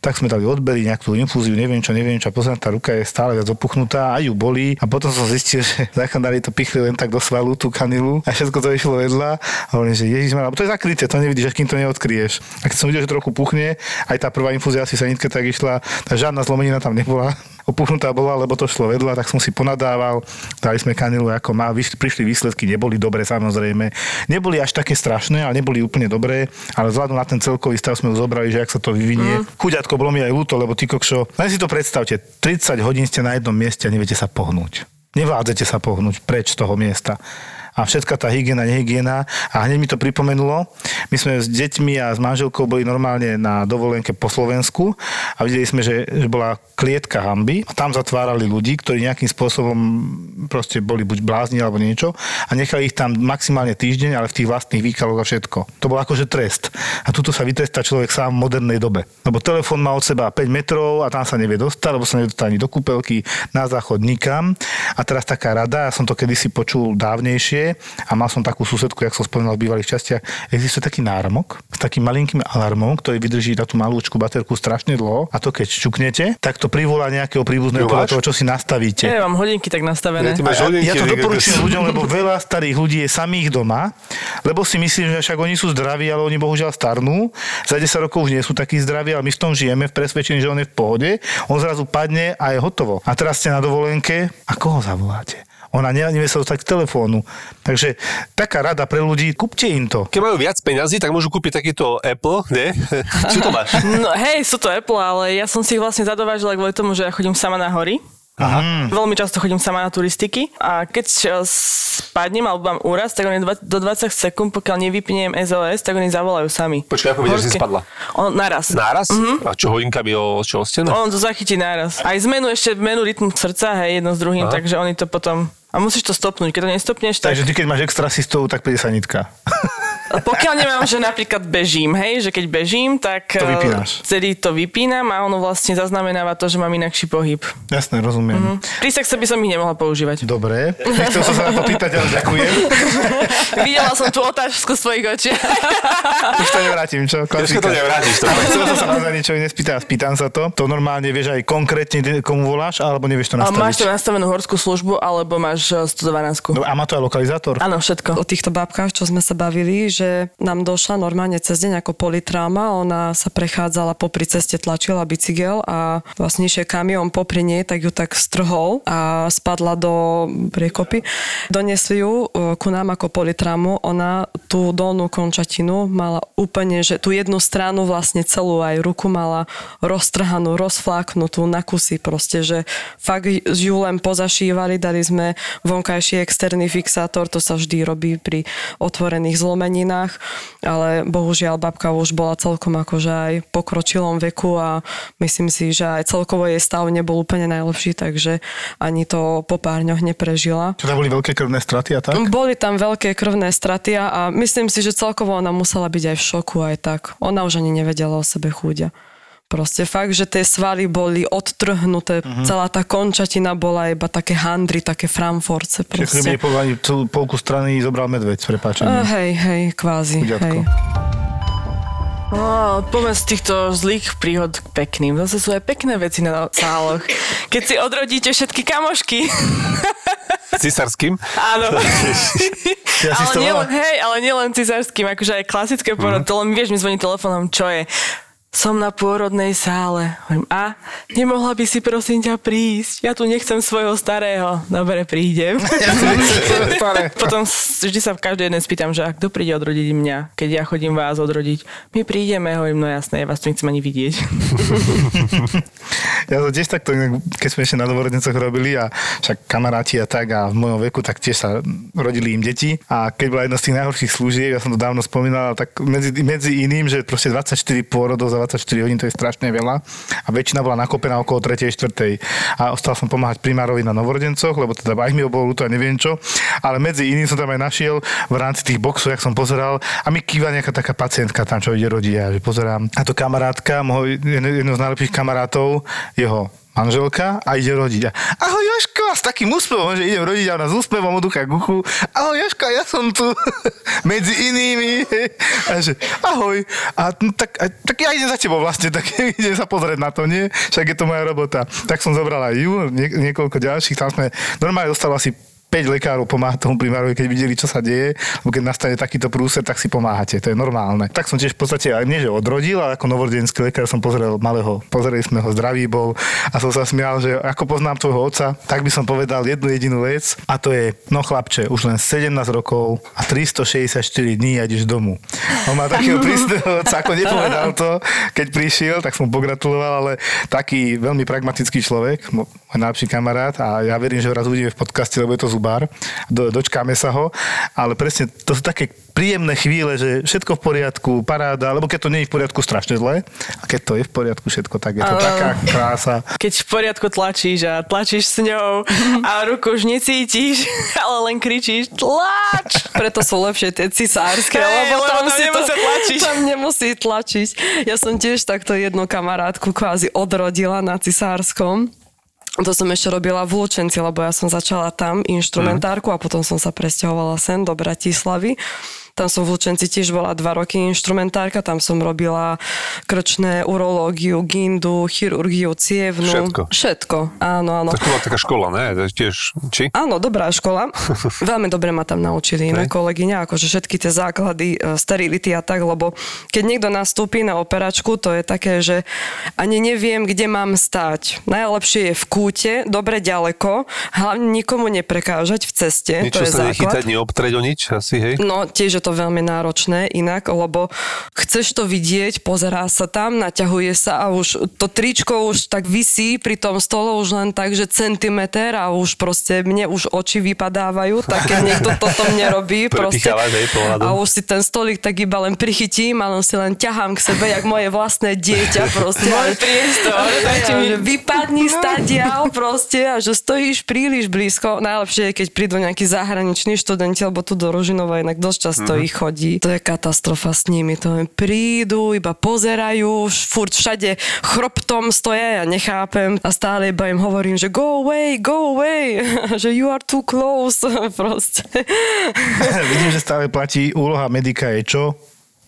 Tak sme dali odbery, nejakú infúziu, neviem čo, neviem čo, a pozriem, tá ruka je stále viac opuchnutá a ju A potom som zistil, že záchranári to pichli len tak do svalu, tú kanilu a všetko to išlo vedľa. A hovorím, že Ježiš, to je zakryté, to nevidíš, kým to neodkryješ. A keď som videl, že trochu puchne, aj tá prvá infúzia asi sa nitke tak išla, tá žiadna zlomenina tam nebola opuchnutá bola, lebo to šlo vedľa, tak som si ponadával, dali sme kanilu ako má, prišli výsledky, neboli dobré samozrejme. Neboli až také strašné, ale neboli úplne dobré, ale vzhľadom na ten celkový stav sme zobrali, že ak sa to vyvinie. Mm. Chuďatko, bolo mi aj ľúto, lebo ty kokšo, len si to predstavte, 30 hodín ste na jednom mieste a neviete sa pohnúť. Nevládzete sa pohnúť preč z toho miesta a všetka tá hygiena, nehygiena. A hneď mi to pripomenulo, my sme s deťmi a s manželkou boli normálne na dovolenke po Slovensku a videli sme, že, že bola klietka hamby a tam zatvárali ľudí, ktorí nejakým spôsobom proste boli buď blázni alebo niečo a nechali ich tam maximálne týždeň, ale v tých vlastných výkaloch a všetko. To bol akože trest. A tuto sa vytrestá človek sám v modernej dobe. Lebo telefón má od seba 5 metrov a tam sa nevie dostať, lebo sa nevie dostať ani do kúpelky, na záchod nikam. A teraz taká rada, ja som to kedysi počul dávnejšie, a mal som takú susedku, jak som spomínal v bývalých častiach, existuje taký náramok s takým malinkým alarmom, ktorý vydrží na tú malúčku baterku strašne dlho a to keď čuknete, tak to privolá nejakého príbuzného podľa toho, čo si nastavíte. Ja mám hodinky tak nastavené. Ja, hodinky, ja to doporučujem ľuďom, lebo veľa starých ľudí je samých doma, lebo si myslím, že však oni sú zdraví, ale oni bohužiaľ starnú. Za 10 rokov už nie sú takí zdraví, ale my v tom žijeme v presvedčení, že on je v pohode. On zrazu padne a je hotovo. A teraz ste na dovolenke a koho zavoláte? Ona ne- nevie sa dostať k telefónu. Takže taká rada pre ľudí, kúpte im to. Keď majú viac peňazí, tak môžu kúpiť takýto Apple, nie? Čo to máš? No hej, sú to Apple, ale ja som si ich vlastne zadovážila kvôli tomu, že ja chodím sama na hory. Aha. Veľmi často chodím sama na turistiky a keď spadnem alebo mám úraz, tak oni do 20 sekúnd, pokiaľ nevypnem SOS, tak oni zavolajú sami. Počkaj, ako vidíš, že si spadla. On, naraz. Náraz? A čo, hodinkami o, čo stenu? On to zachytí naraz. Aj zmenu ešte menu rytmu srdca, hej, jedno s druhým, Aha. takže oni to potom... A musíš to stopnúť. Keď to nestopneš, tak... Takže ty, keď máš extrasistov, tak príde sanitka. Pokiaľ nemám, že napríklad bežím, hej, že keď bežím, tak To eh, vypínaš. vtedy to vypínam a ono vlastne zaznamenáva to, že mám inakší pohyb. Jasné, rozumiem. Mhm. Pri sexe by som ich nemohla používať. Dobre. Nechcel som sa na to pýtať, ale ďakujem. Videla som tú otázku z tvojich očí. Už to nevrátim, čo? Dneska to nevrátiš. To. Chcel som sa naozaj niečo iné spýtať a spýtam sa to. To normálne vieš aj konkrétne, komu voláš, alebo nevieš to A nastaviť? máš to nastavenú horskú službu, alebo máš eh, 112. No, a má to aj lokalizátor? Áno, všetko. O týchto babkách, čo sme sa bavili, že nám došla normálne cez deň ako politrauma, ona sa prechádzala popri ceste, tlačila bicykel a vlastne išiel kamión popri nej, tak ju tak strhol a spadla do priekopy. Donesli ju e, ku nám ako politraumu, ona tú dolnú končatinu mala úplne, že tú jednu stranu vlastne celú aj ruku mala roztrhanú, rozfláknutú na kusy proste, že fakt ju len pozašívali, dali sme vonkajší externý fixátor, to sa vždy robí pri otvorených zlomeninách, ale bohužiaľ babka už bola celkom akože aj pokročilom veku a myslím si, že aj celkovo jej stav nebol úplne najlepší, takže ani to po pár dňoch neprežila. Tam boli veľké krvné straty a tak? Boli tam veľké krvné straty a a myslím si, že celkovo ona musela byť aj v šoku aj tak. Ona už ani nevedela o sebe chúďa. Proste fakt, že tie svaly boli odtrhnuté, uh-huh. celá tá končatina bola iba také handry, také framforce Čiže povedali, celú polku strany zobral medveď, s Uh, prepáčením. hej, hej, kvázi, Chuďatko. hej. No, pomedzi týchto zlých príhod k pekným. Zase sú aj pekné veci na sáloch. Keď si odrodíte všetky kamošky. Cisárským? Áno. Ja ale z nielen, hej, ale nielen cisárským, akože aj klasické porod. To len vieš, mi zvoní telefónom, čo je. Som na pôrodnej sále. Hovorím, a nemohla by si prosím ťa prísť? Ja tu nechcem svojho starého. Dobre, prídem. Potom vždy sa v každej jednej spýtam, že a kto príde odrodiť mňa, keď ja chodím vás odrodiť. My prídeme, hovorím, no jasné, ja vás tu nechcem ani vidieť. Ja som tiež takto, keď sme ešte na dovorodnicoch robili a však kamaráti a tak a v mojom veku, tak tiež sa rodili im deti. A keď bola jedna z tých najhorších služieb, ja som to dávno spomínal, tak medzi, medzi iným, že proste 24 pôrodov za 24 hodín, to je strašne veľa. A väčšina bola nakopená okolo 3. 4. A ostal som pomáhať primárovi na novorodencoch, lebo teda aj mi bolo ľúto a neviem čo. Ale medzi iným som tam aj našiel v rámci tých boxov, jak som pozeral, a mi kýva nejaká taká pacientka tam, čo ide rodiť. Ja že pozerám. A to kamarátka, môj, jedno z najlepších kamarátov, jeho manželka a ide rodiť. Ahoj Joško, s takým úspevom, že idem rodiť a ona s úspevom od ucha k. Ahoj Joško, ja som tu medzi inými. A že ahoj. A, tak, a, tak ja idem za tebou vlastne, tak idem sa pozrieť na to, nie? Však je to moja robota. Tak som zobral ju, nie, niekoľko ďalších, tam sme normálne dostali asi 5 lekárov pomáha tomu primárovi, keď videli, čo sa deje, lebo keď nastane takýto prúser, tak si pomáhate, to je normálne. Tak som tiež v podstate aj nie, že odrodil, ale ako novorodenský lekár som pozrel malého, pozreli sme ho, zdravý bol a som sa smial, že ako poznám tvojho otca, tak by som povedal jednu jedinú vec a to je, no chlapče, už len 17 rokov a 364 dní a ideš domu. On má takého prísneho otca, ako nepovedal to, keď prišiel, tak som mu pogratuloval, ale taký veľmi pragmatický človek, môj najlepší kamarát a ja verím, že ho raz uvidíme v podcaste, lebo je to zubár, do, dočkáme sa ho, ale presne to sú také príjemné chvíle, že všetko v poriadku, paráda, lebo keď to nie je v poriadku, strašne zle, a keď to je v poriadku všetko, tak je to Ale- taká krása. Keď v poriadku tlačíš a tlačíš s ňou a ruku už necítiš, ale len kričíš tlač! Preto sú lepšie tie cisárske, Hej, lebo, lebo tam, tam si to, tlačiť. tam nemusí tlačiť. Ja som tiež takto jednu kamarátku kvázi odrodila na cisárskom. To som ešte robila v Lučenci, lebo ja som začala tam inštrumentárku a potom som sa presťahovala sem do Bratislavy. Tam som v Lučenci tiež bola dva roky inštrumentárka, tam som robila krčné, urológiu, gindu, chirurgiu, cievnu. Všetko. Všetko, áno, áno. Tak to bola taká škola, ne? Tiež, či? Áno, dobrá škola. Veľmi dobre ma tam naučili iné kolegyňa, akože všetky tie základy e, sterility a tak, lebo keď niekto nastúpi na operačku, to je také, že ani neviem, kde mám stať. Najlepšie je v kúte, dobre ďaleko, hlavne nikomu neprekážať v ceste, Niečo to je sa nechytať, neobtreť o nič, asi, hej? No, tiež je to veľmi náročné inak, lebo chceš to vidieť, pozerá sa tam, naťahuje sa a už to tričko už tak visí pri tom stole už len tak, že centimeter a už proste mne už oči vypadávajú, tak keď niekto toto mne robí, proste. A už si ten stolík tak iba len prichytím a len si len ťahám k sebe, jak moje vlastné dieťa proste. Môj priestor, a- dajte a- mi- že Vypadni stadiaľ proste a že stojíš príliš blízko. Najlepšie je, keď prídu nejakí zahraniční študenti, lebo tu do Ružinova inak dosť často Ich chodí. To je katastrofa s nimi. To len prídu, iba pozerajú, furt všade chroptom stoja, ja nechápem a stále iba im hovorím, že go away, go away, že you are too close proste. Vidím, že stále platí úloha medika je čo?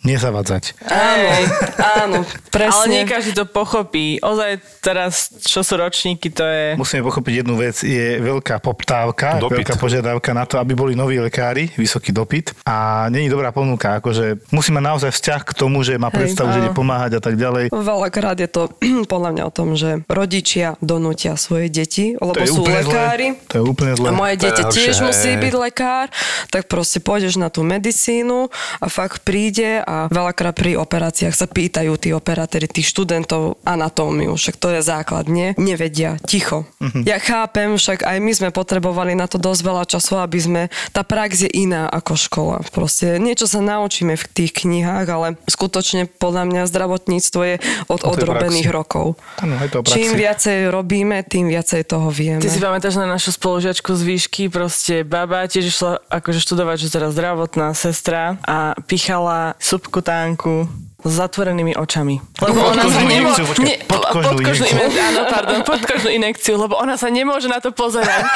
Nezavadzať. Áno, áno, Ale presne. nie každý to pochopí. Ozaj teraz, čo sú ročníky, to je... Musíme pochopiť jednu vec, je veľká poptávka, Dopyt. veľká požiadavka na to, aby boli noví lekári, vysoký dopyt a není dobrá ponuka, akože musí mať naozaj vzťah k tomu, že má Hej, predstavu, že ide pomáhať a tak ďalej. Veľakrát je to podľa mňa o tom, že rodičia donútia svoje deti, lebo To je sú lekári. zlé. To je úplne zlé. A moje dieťa tiež musí byť lekár, tak proste pôjdeš na tú medicínu a fakt príde a veľakrát pri operáciách sa pýtajú tí operátori, tých študentov anatómiu, však to je základ, nie? Nevedia, ticho. Mhm. Ja chápem, však aj my sme potrebovali na to dosť veľa času, aby sme, tá prax je iná ako škola. Proste niečo sa naučíme v tých knihách, ale skutočne podľa mňa zdravotníctvo je od odrobených praxi. rokov. Áno, je to praxi. Čím viacej robíme, tým viacej toho vieme. Ty si pamätáš na našu spolužiačku z výšky, proste baba tiež išla akože študovať, že teraz zdravotná sestra a pichala subkutánku s zatvorenými očami. Lebo ona sa Podkožnú nemô- počkaj, nie, podkožnú podkožnú. Áno, pardon, podkožnú injekciu, lebo ona sa nemôže na to pozerať.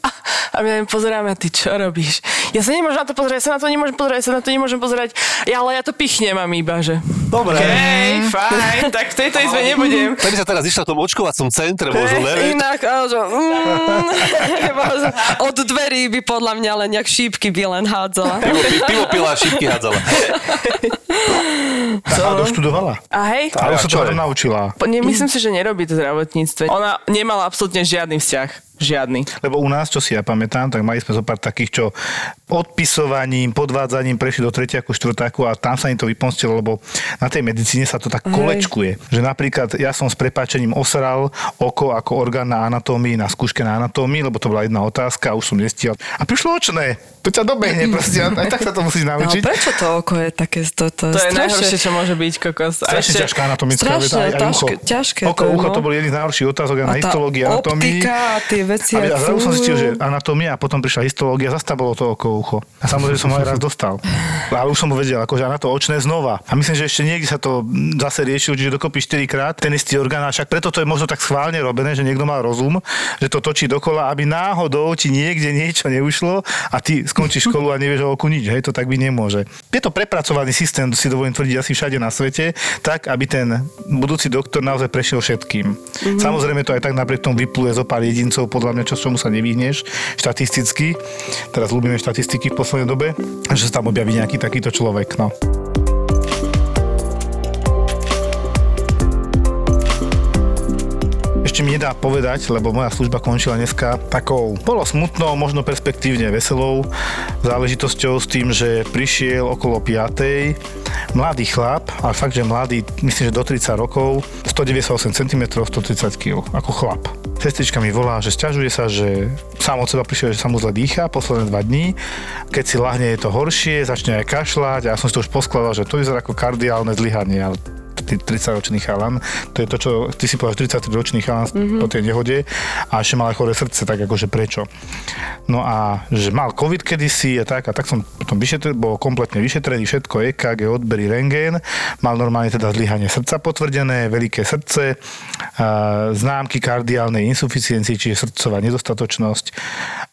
A my na ňu pozeráme, a ty čo robíš? Ja sa nemôžem na to pozerať, ja sa na to nemôžem pozerať, ja sa na to nemôžem pozerať. Ja, ale ja to pichnem, mám iba, že... Dobre. Hej, fajn, tak v tejto izbe nebudem. Tak by sa teraz išla v tom očkovacom centre, možno, neviem. Inak, ale že, mm, od dverí by podľa mňa len nejak šípky by len hádzala. Pivo, pi- pivo pila a šípky hádzala. A doštudovala. A hej, Ale a sa to naučila. po- nemyslím si, že nerobí to zdravotníctve. Ona nemala absolútne žiadny vzťah. Žiadny. Lebo u nás, čo si ja pamätám, tak mali sme zo pár takých, čo odpisovaním, podvádzaním prešli do tretiaku, štvrtáku a tam sa im to vypomstilo, lebo na tej medicíne sa to tak kolečkuje. Že napríklad ja som s prepáčením osral oko ako orgán na anatómii, na skúške na anatómii, lebo to bola jedna otázka a už som nestiel. A prišlo očné, to ťa dobehne, proste, aj tak sa to musíš No naučiť. prečo to oko je také, to, to, To je strašne- najhoršie, čo môže byť kokos. A Strašne ešte- ťažká anatomická strašne aj, aj ucho. ťažké- Oko, to ucho no. to bol jeden z najhorších otázok aj na histológii, anatómii. optika a tie veci, A, a zrazu som zistil, že anatómia a potom prišla histológia, zase bolo to oko ucho. A samozrejme som ho aj raz dostal. Ale už som ho vedel, akože na to očné znova. A myslím, že ešte niekde sa to zase riešilo, čiže dokopy 4 krát ten istý orgán. A však preto to je možno tak schválne robené, že niekto mal rozum, že to točí dokola, aby náhodou ti niekde niečo neušlo a ty skončíš školu a nevieš o oku nič. Hej, to tak byť nemôže. Je to prepracovaný systém, si dovolím tvrdiť asi všade na svete, tak, aby ten budúci doktor naozaj prešiel všetkým. Mm-hmm. Samozrejme to aj tak napriek tomu vypluje zo pár jedincov, podľa mňa, čo čomu sa nevyhneš štatisticky. Teraz ľúbime štatistiky v poslednej dobe, že sa tam objaví nejaký takýto človek. No. Ešte mi nedá povedať, lebo moja služba končila dneska takou bolo smutnou, možno perspektívne veselou záležitosťou s tým, že prišiel okolo 5. mladý chlap, ale fakt, že mladý, myslím, že do 30 rokov, 198 cm, 130 kg, ako chlap. Sestrička mi volá, že sťažuje sa, že sám od seba prišiel, že sa mu zle dýcha posledné dva dní. Keď si lahne, je to horšie, začne aj kašľať a ja som si to už poskladal, že to vyzerá ako kardiálne zlyhanie, ale 30-ročný chalan, to je to, čo ty si povedal, 33-ročný chalan mm-hmm. po tej nehode a ešte mal choré srdce, tak akože prečo. No a že mal COVID kedysi a tak, a tak som potom vyšetrený, bol kompletne vyšetrený, všetko EKG, odbery, rengén, mal normálne teda zlyhanie srdca potvrdené, veľké srdce, známky kardiálnej insuficiencii, čiže srdcová nedostatočnosť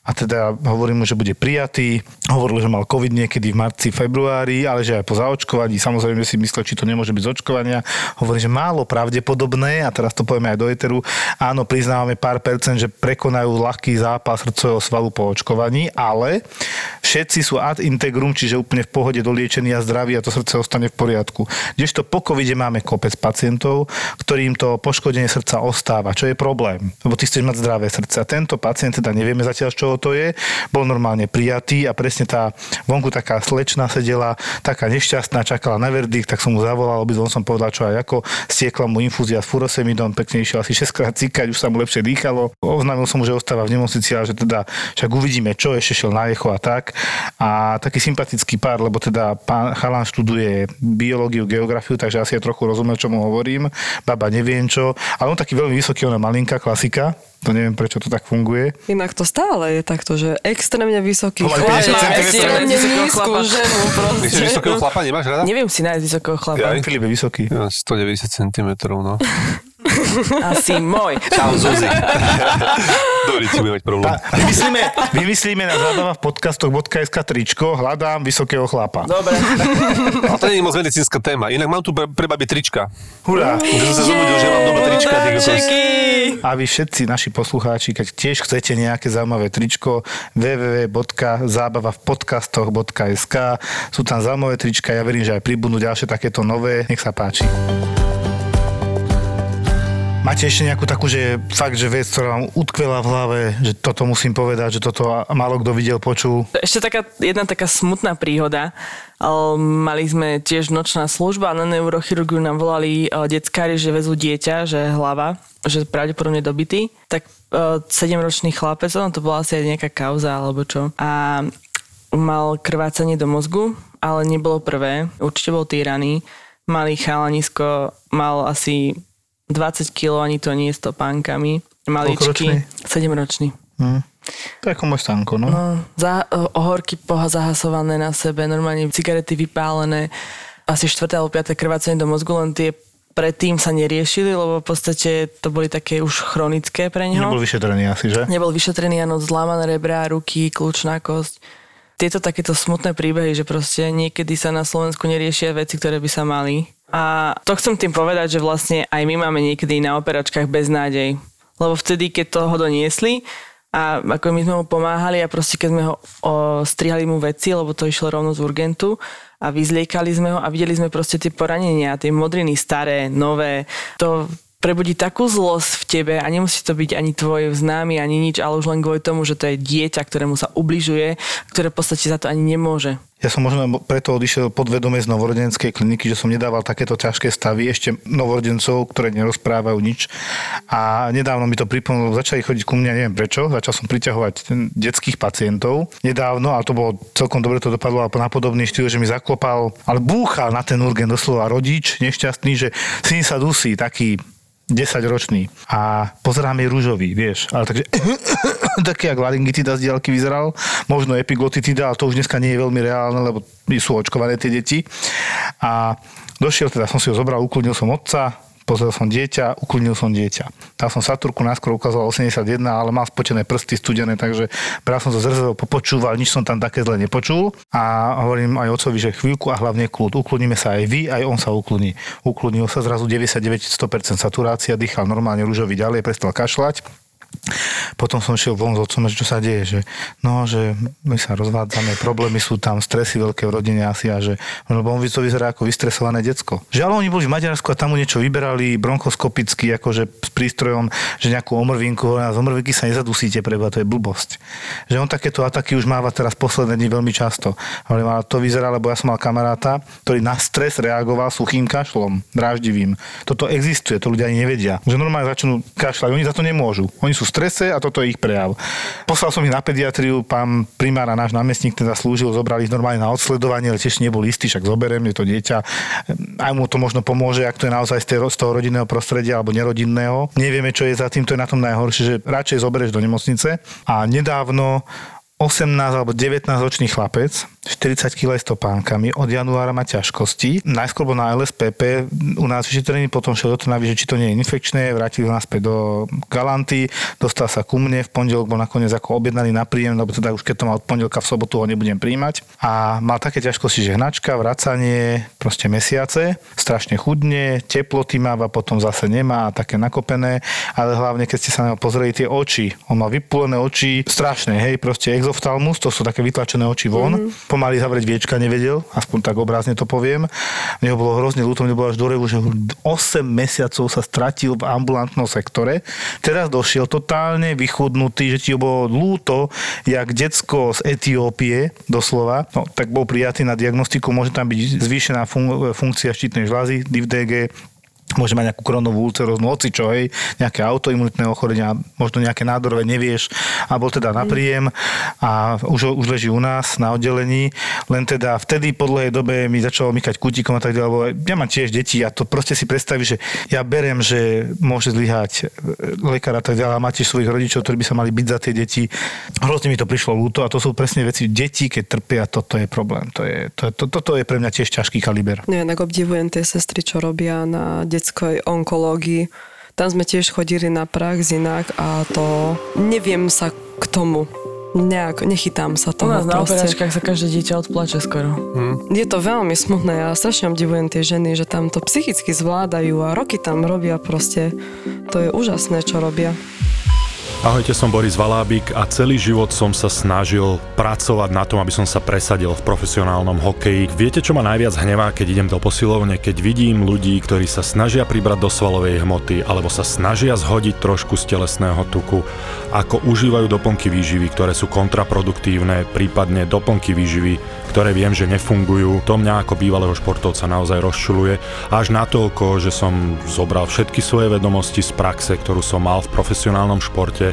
a teda hovorím mu, že bude prijatý. Hovoril, že mal COVID niekedy v marci, februári, ale že aj po zaočkovaní. Samozrejme si myslel, či to nemôže byť z očkovania. Hovorí, že málo pravdepodobné, a teraz to povieme aj do eteru, áno, priznávame pár percent, že prekonajú ľahký zápal srdcového svalu po očkovaní, ale všetci sú ad integrum, čiže úplne v pohode doliečení a zdraví a to srdce ostane v poriadku. Kdežto po covide máme kopec pacientov, ktorým to poškodenie srdca ostáva, čo je problém, lebo ty chceš mať zdravé srdce. A tento pacient, teda nevieme zatiaľ, z čoho to je, bol normálne prijatý a presne tá vonku taká slečna sedela, taká nešťastná, čakala na verdikt, tak som mu zavolal, aby som povedal, čo aj ako, stiekla mu infúzia s furosemidom, pekne išiel asi 6 krát cíkať, už sa mu lepšie dýchalo. Oznámil som mu, že ostáva v nemocnici, ale že teda však uvidíme, čo ešte šiel na echo a tak. A taký sympatický pár, lebo teda pán Chalan študuje biológiu, geografiu, takže asi ja trochu rozumel, čo mu hovorím. Baba neviem čo, ale on taký veľmi vysoký, ona malinká klasika. To neviem, prečo to tak funguje. Inak to stále je takto, že extrémne vysoký To má chlap 50 má extrémne nízku chlapa. ženu Myslíš, vysokého chlapa nemáš rada? Neviem si nájsť vysokého chlapa. Ja? Filip je vysoký. Ja, 190 cm, no. Asi môj. Čau, Zuzi. Dobrý, ti bude mať problém. A vymyslíme, vymyslíme na zábava v podcastoch.sk tričko, hľadám vysokého chlapa. Dobre. Ale to nie je moc medicínska téma. Inak mám tu pre, pre babi trička. Hurá! Že som sa zobudil, že mám doma trička. A vy všetci naši poslucháči, keď tiež chcete nejaké zaujímavé tričko, www.zábavavpodcastoch.sk sú tam zaujímavé trička, ja verím, že aj pribudnú ďalšie takéto nové. Nech sa páči. Máte ešte nejakú takú, že fakt, že vec, ktorá vám utkvela v hlave, že toto musím povedať, že toto málo kto videl, počul. Ešte taká, jedna taká smutná príhoda. Ale Mali sme tiež nočná služba a na neurochirurgiu nám volali eh, detskári, že vezú dieťa, že hlava, že pravdepodobne dobitý. Tak eh, 7-ročný chlapec, ono to bola asi aj nejaká kauza alebo čo. A mal krvácanie do mozgu, ale nebolo prvé. Určite bol týraný. Malý chalanisko mal asi 20 kg, ani to nie s topánkami. Koľkoročný? Maličký. 7-ročný. Hm. To je ako môj stanko, no. No, za, ohorky poha zahasované na sebe, normálne cigarety vypálené, asi 4. alebo 5. krvácanie do mozgu, len tie predtým sa neriešili, lebo v podstate to boli také už chronické pre neho. Nebol vyšetrený asi, že? Nebol vyšetrený, áno, zlámané rebra, ruky, kľúčná kosť. Tieto takéto smutné príbehy, že proste niekedy sa na Slovensku neriešia veci, ktoré by sa mali. A to chcem tým povedať, že vlastne aj my máme niekedy na operačkách beznádej. Lebo vtedy, keď toho doniesli, A ako my sme mu pomáhali a proste keď sme ho o, strihali mu veci, lebo to išlo rovno z urgentu a vyzliekali sme ho a videli sme proste tie poranenia, tie modriny staré, nové. To prebudí takú zlosť v tebe a nemusí to byť ani tvoj známy, ani nič, ale už len kvôli tomu, že to je dieťa, ktorému sa ubližuje, ktoré v podstate za to ani nemôže. Ja som možno preto odišiel podvedome z novorodenskej kliniky, že som nedával takéto ťažké stavy ešte novorodencov, ktoré nerozprávajú nič. A nedávno mi to pripomenulo, začali chodiť ku mne, neviem prečo, začal som priťahovať detských pacientov nedávno a to bolo celkom dobre to dopadlo na podobný štýl, že mi zaklopal, ale búchal na ten urgen doslova rodič nešťastný, že syn sa dusí, taký 10 ročný. A pozerám jej rúžový, vieš, ale takže taký, jak laryngitida z diaľky vyzeral, možno epiglotitida, ale to už dneska nie je veľmi reálne, lebo sú očkované tie deti. A došiel, teda som si ho zobral, ukludnil som otca, pozrel som dieťa, ukludnil som dieťa. Dal som Saturku, náskôr ukazoval 81, ale mal spočené prsty studené, takže bral som to zrzevo, popočúval, nič som tam také zle nepočul a hovorím aj otcovi, že chvíľku a hlavne kľud. Ukludníme sa aj vy, aj on sa ukludní. Ukludnil sa zrazu 99-100% saturácia, dýchal normálne rúžový ďalej, prestal kašľať potom som šiel von s otcom, že čo sa deje, že no, že my sa rozvádzame, problémy sú tam, stresy veľké v rodine asi a že, lebo on to vyzerá ako vystresované decko. Ale oni boli v Maďarsku a tam mu niečo vyberali bronchoskopicky, akože s prístrojom, že nejakú omrvinku, a z omrvinky sa nezadusíte, preba, to je blbosť. Že on takéto ataky už máva teraz posledné dni veľmi často. Ale to vyzerá, lebo ja som mal kamaráta, ktorý na stres reagoval suchým kašlom, dráždivým. Toto existuje, to ľudia ani nevedia. Že normálne začnú kašľať, oni za to nemôžu. Oni sú strese a toto je ich prejav. Poslal som ich na pediatriu, pán primár a náš námestník teda slúžil, zobrali ich normálne na odsledovanie, ale tiež nebol istý, však zoberiem, je to dieťa, aj mu to možno pomôže, ak to je naozaj z, z toho rodinného prostredia alebo nerodinného. Nevieme, čo je za tým, to je na tom najhoršie, že radšej zoberieš do nemocnice. A nedávno 18 alebo 19 ročný chlapec, 40 kg s topánkami, od januára má ťažkosti. Najskôr bol na LSPP, u nás vyšetrený, potom šiel do Trnavy, že či to nie je infekčné, vrátil ho naspäť do Galanty, dostal sa ku mne, v pondelok bol nakoniec ako objednaný na príjem, lebo teda už keď to mal od pondelka v sobotu ho nebudem príjmať. A mal také ťažkosti, že hnačka, vracanie, proste mesiace, strašne chudne, teploty má, a potom zase nemá, také nakopené, ale hlavne keď ste sa na neho pozreli tie oči, on má vypulené oči, strašné, hej, proste exo exoftalmus, to sú také vytlačené oči von. Mm-hmm. Pomaly zavrieť viečka nevedel, aspoň tak obrazne to poviem. Mne bolo hrozne ľúto, mne bolo až do revu, že 8 mesiacov sa stratil v ambulantnom sektore. Teraz došiel totálne vychudnutý, že ti bolo ľúto, jak decko z Etiópie, doslova. No, tak bol prijatý na diagnostiku, môže tam byť zvýšená fun- funkcia štítnej žľazy, DIVDG, môže mať nejakú kronovú ulceróznu čo, hej, nejaké autoimunitné ochorenia, možno nejaké nádorové, nevieš, a bol teda na príjem a už, už leží u nás na oddelení, len teda vtedy po dlhej dobe mi začalo mykať kútikom a tak ďalej, lebo ja mám tiež deti a to proste si predstavíš, že ja berem, že môže zlyhať lekár a tak ďalej a máte svojich rodičov, ktorí by sa mali byť za tie deti. Hrozne mi to prišlo ľúto a to sú presne veci, deti, keď trpia, toto je problém. To je, to, to, toto je pre mňa tiež ťažký kaliber. No, tak obdivujem tie sestry, čo robia na detskej onkológii. Tam sme tiež chodili na prax inak a to neviem sa k tomu nejak, nechytám sa toho. U nás na operačkách sa každé dieťa odplače skoro. Hm. Je to veľmi smutné. Ja strašne obdivujem tie ženy, že tam to psychicky zvládajú a roky tam robia proste. To je úžasné, čo robia. Ahojte, som Boris Valábik a celý život som sa snažil pracovať na tom, aby som sa presadil v profesionálnom hokeji. Viete, čo ma najviac hnevá, keď idem do posilovne, keď vidím ľudí, ktorí sa snažia pribrať do svalovej hmoty alebo sa snažia zhodiť trošku z telesného tuku, ako užívajú doplnky výživy, ktoré sú kontraproduktívne, prípadne doplnky výživy, ktoré viem, že nefungujú. To mňa ako bývalého športovca naozaj rozčuluje. Až natoľko, že som zobral všetky svoje vedomosti z praxe, ktorú som mal v profesionálnom športe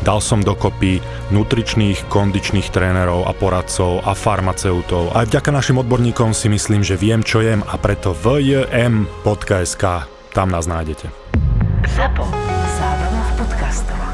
Dal som dokopy nutričných, kondičných trénerov a poradcov a farmaceutov. Aj vďaka našim odborníkom si myslím, že viem, čo jem a preto vjm.sk tam nás nájdete. ZAPO. Zábrná v podcastovách.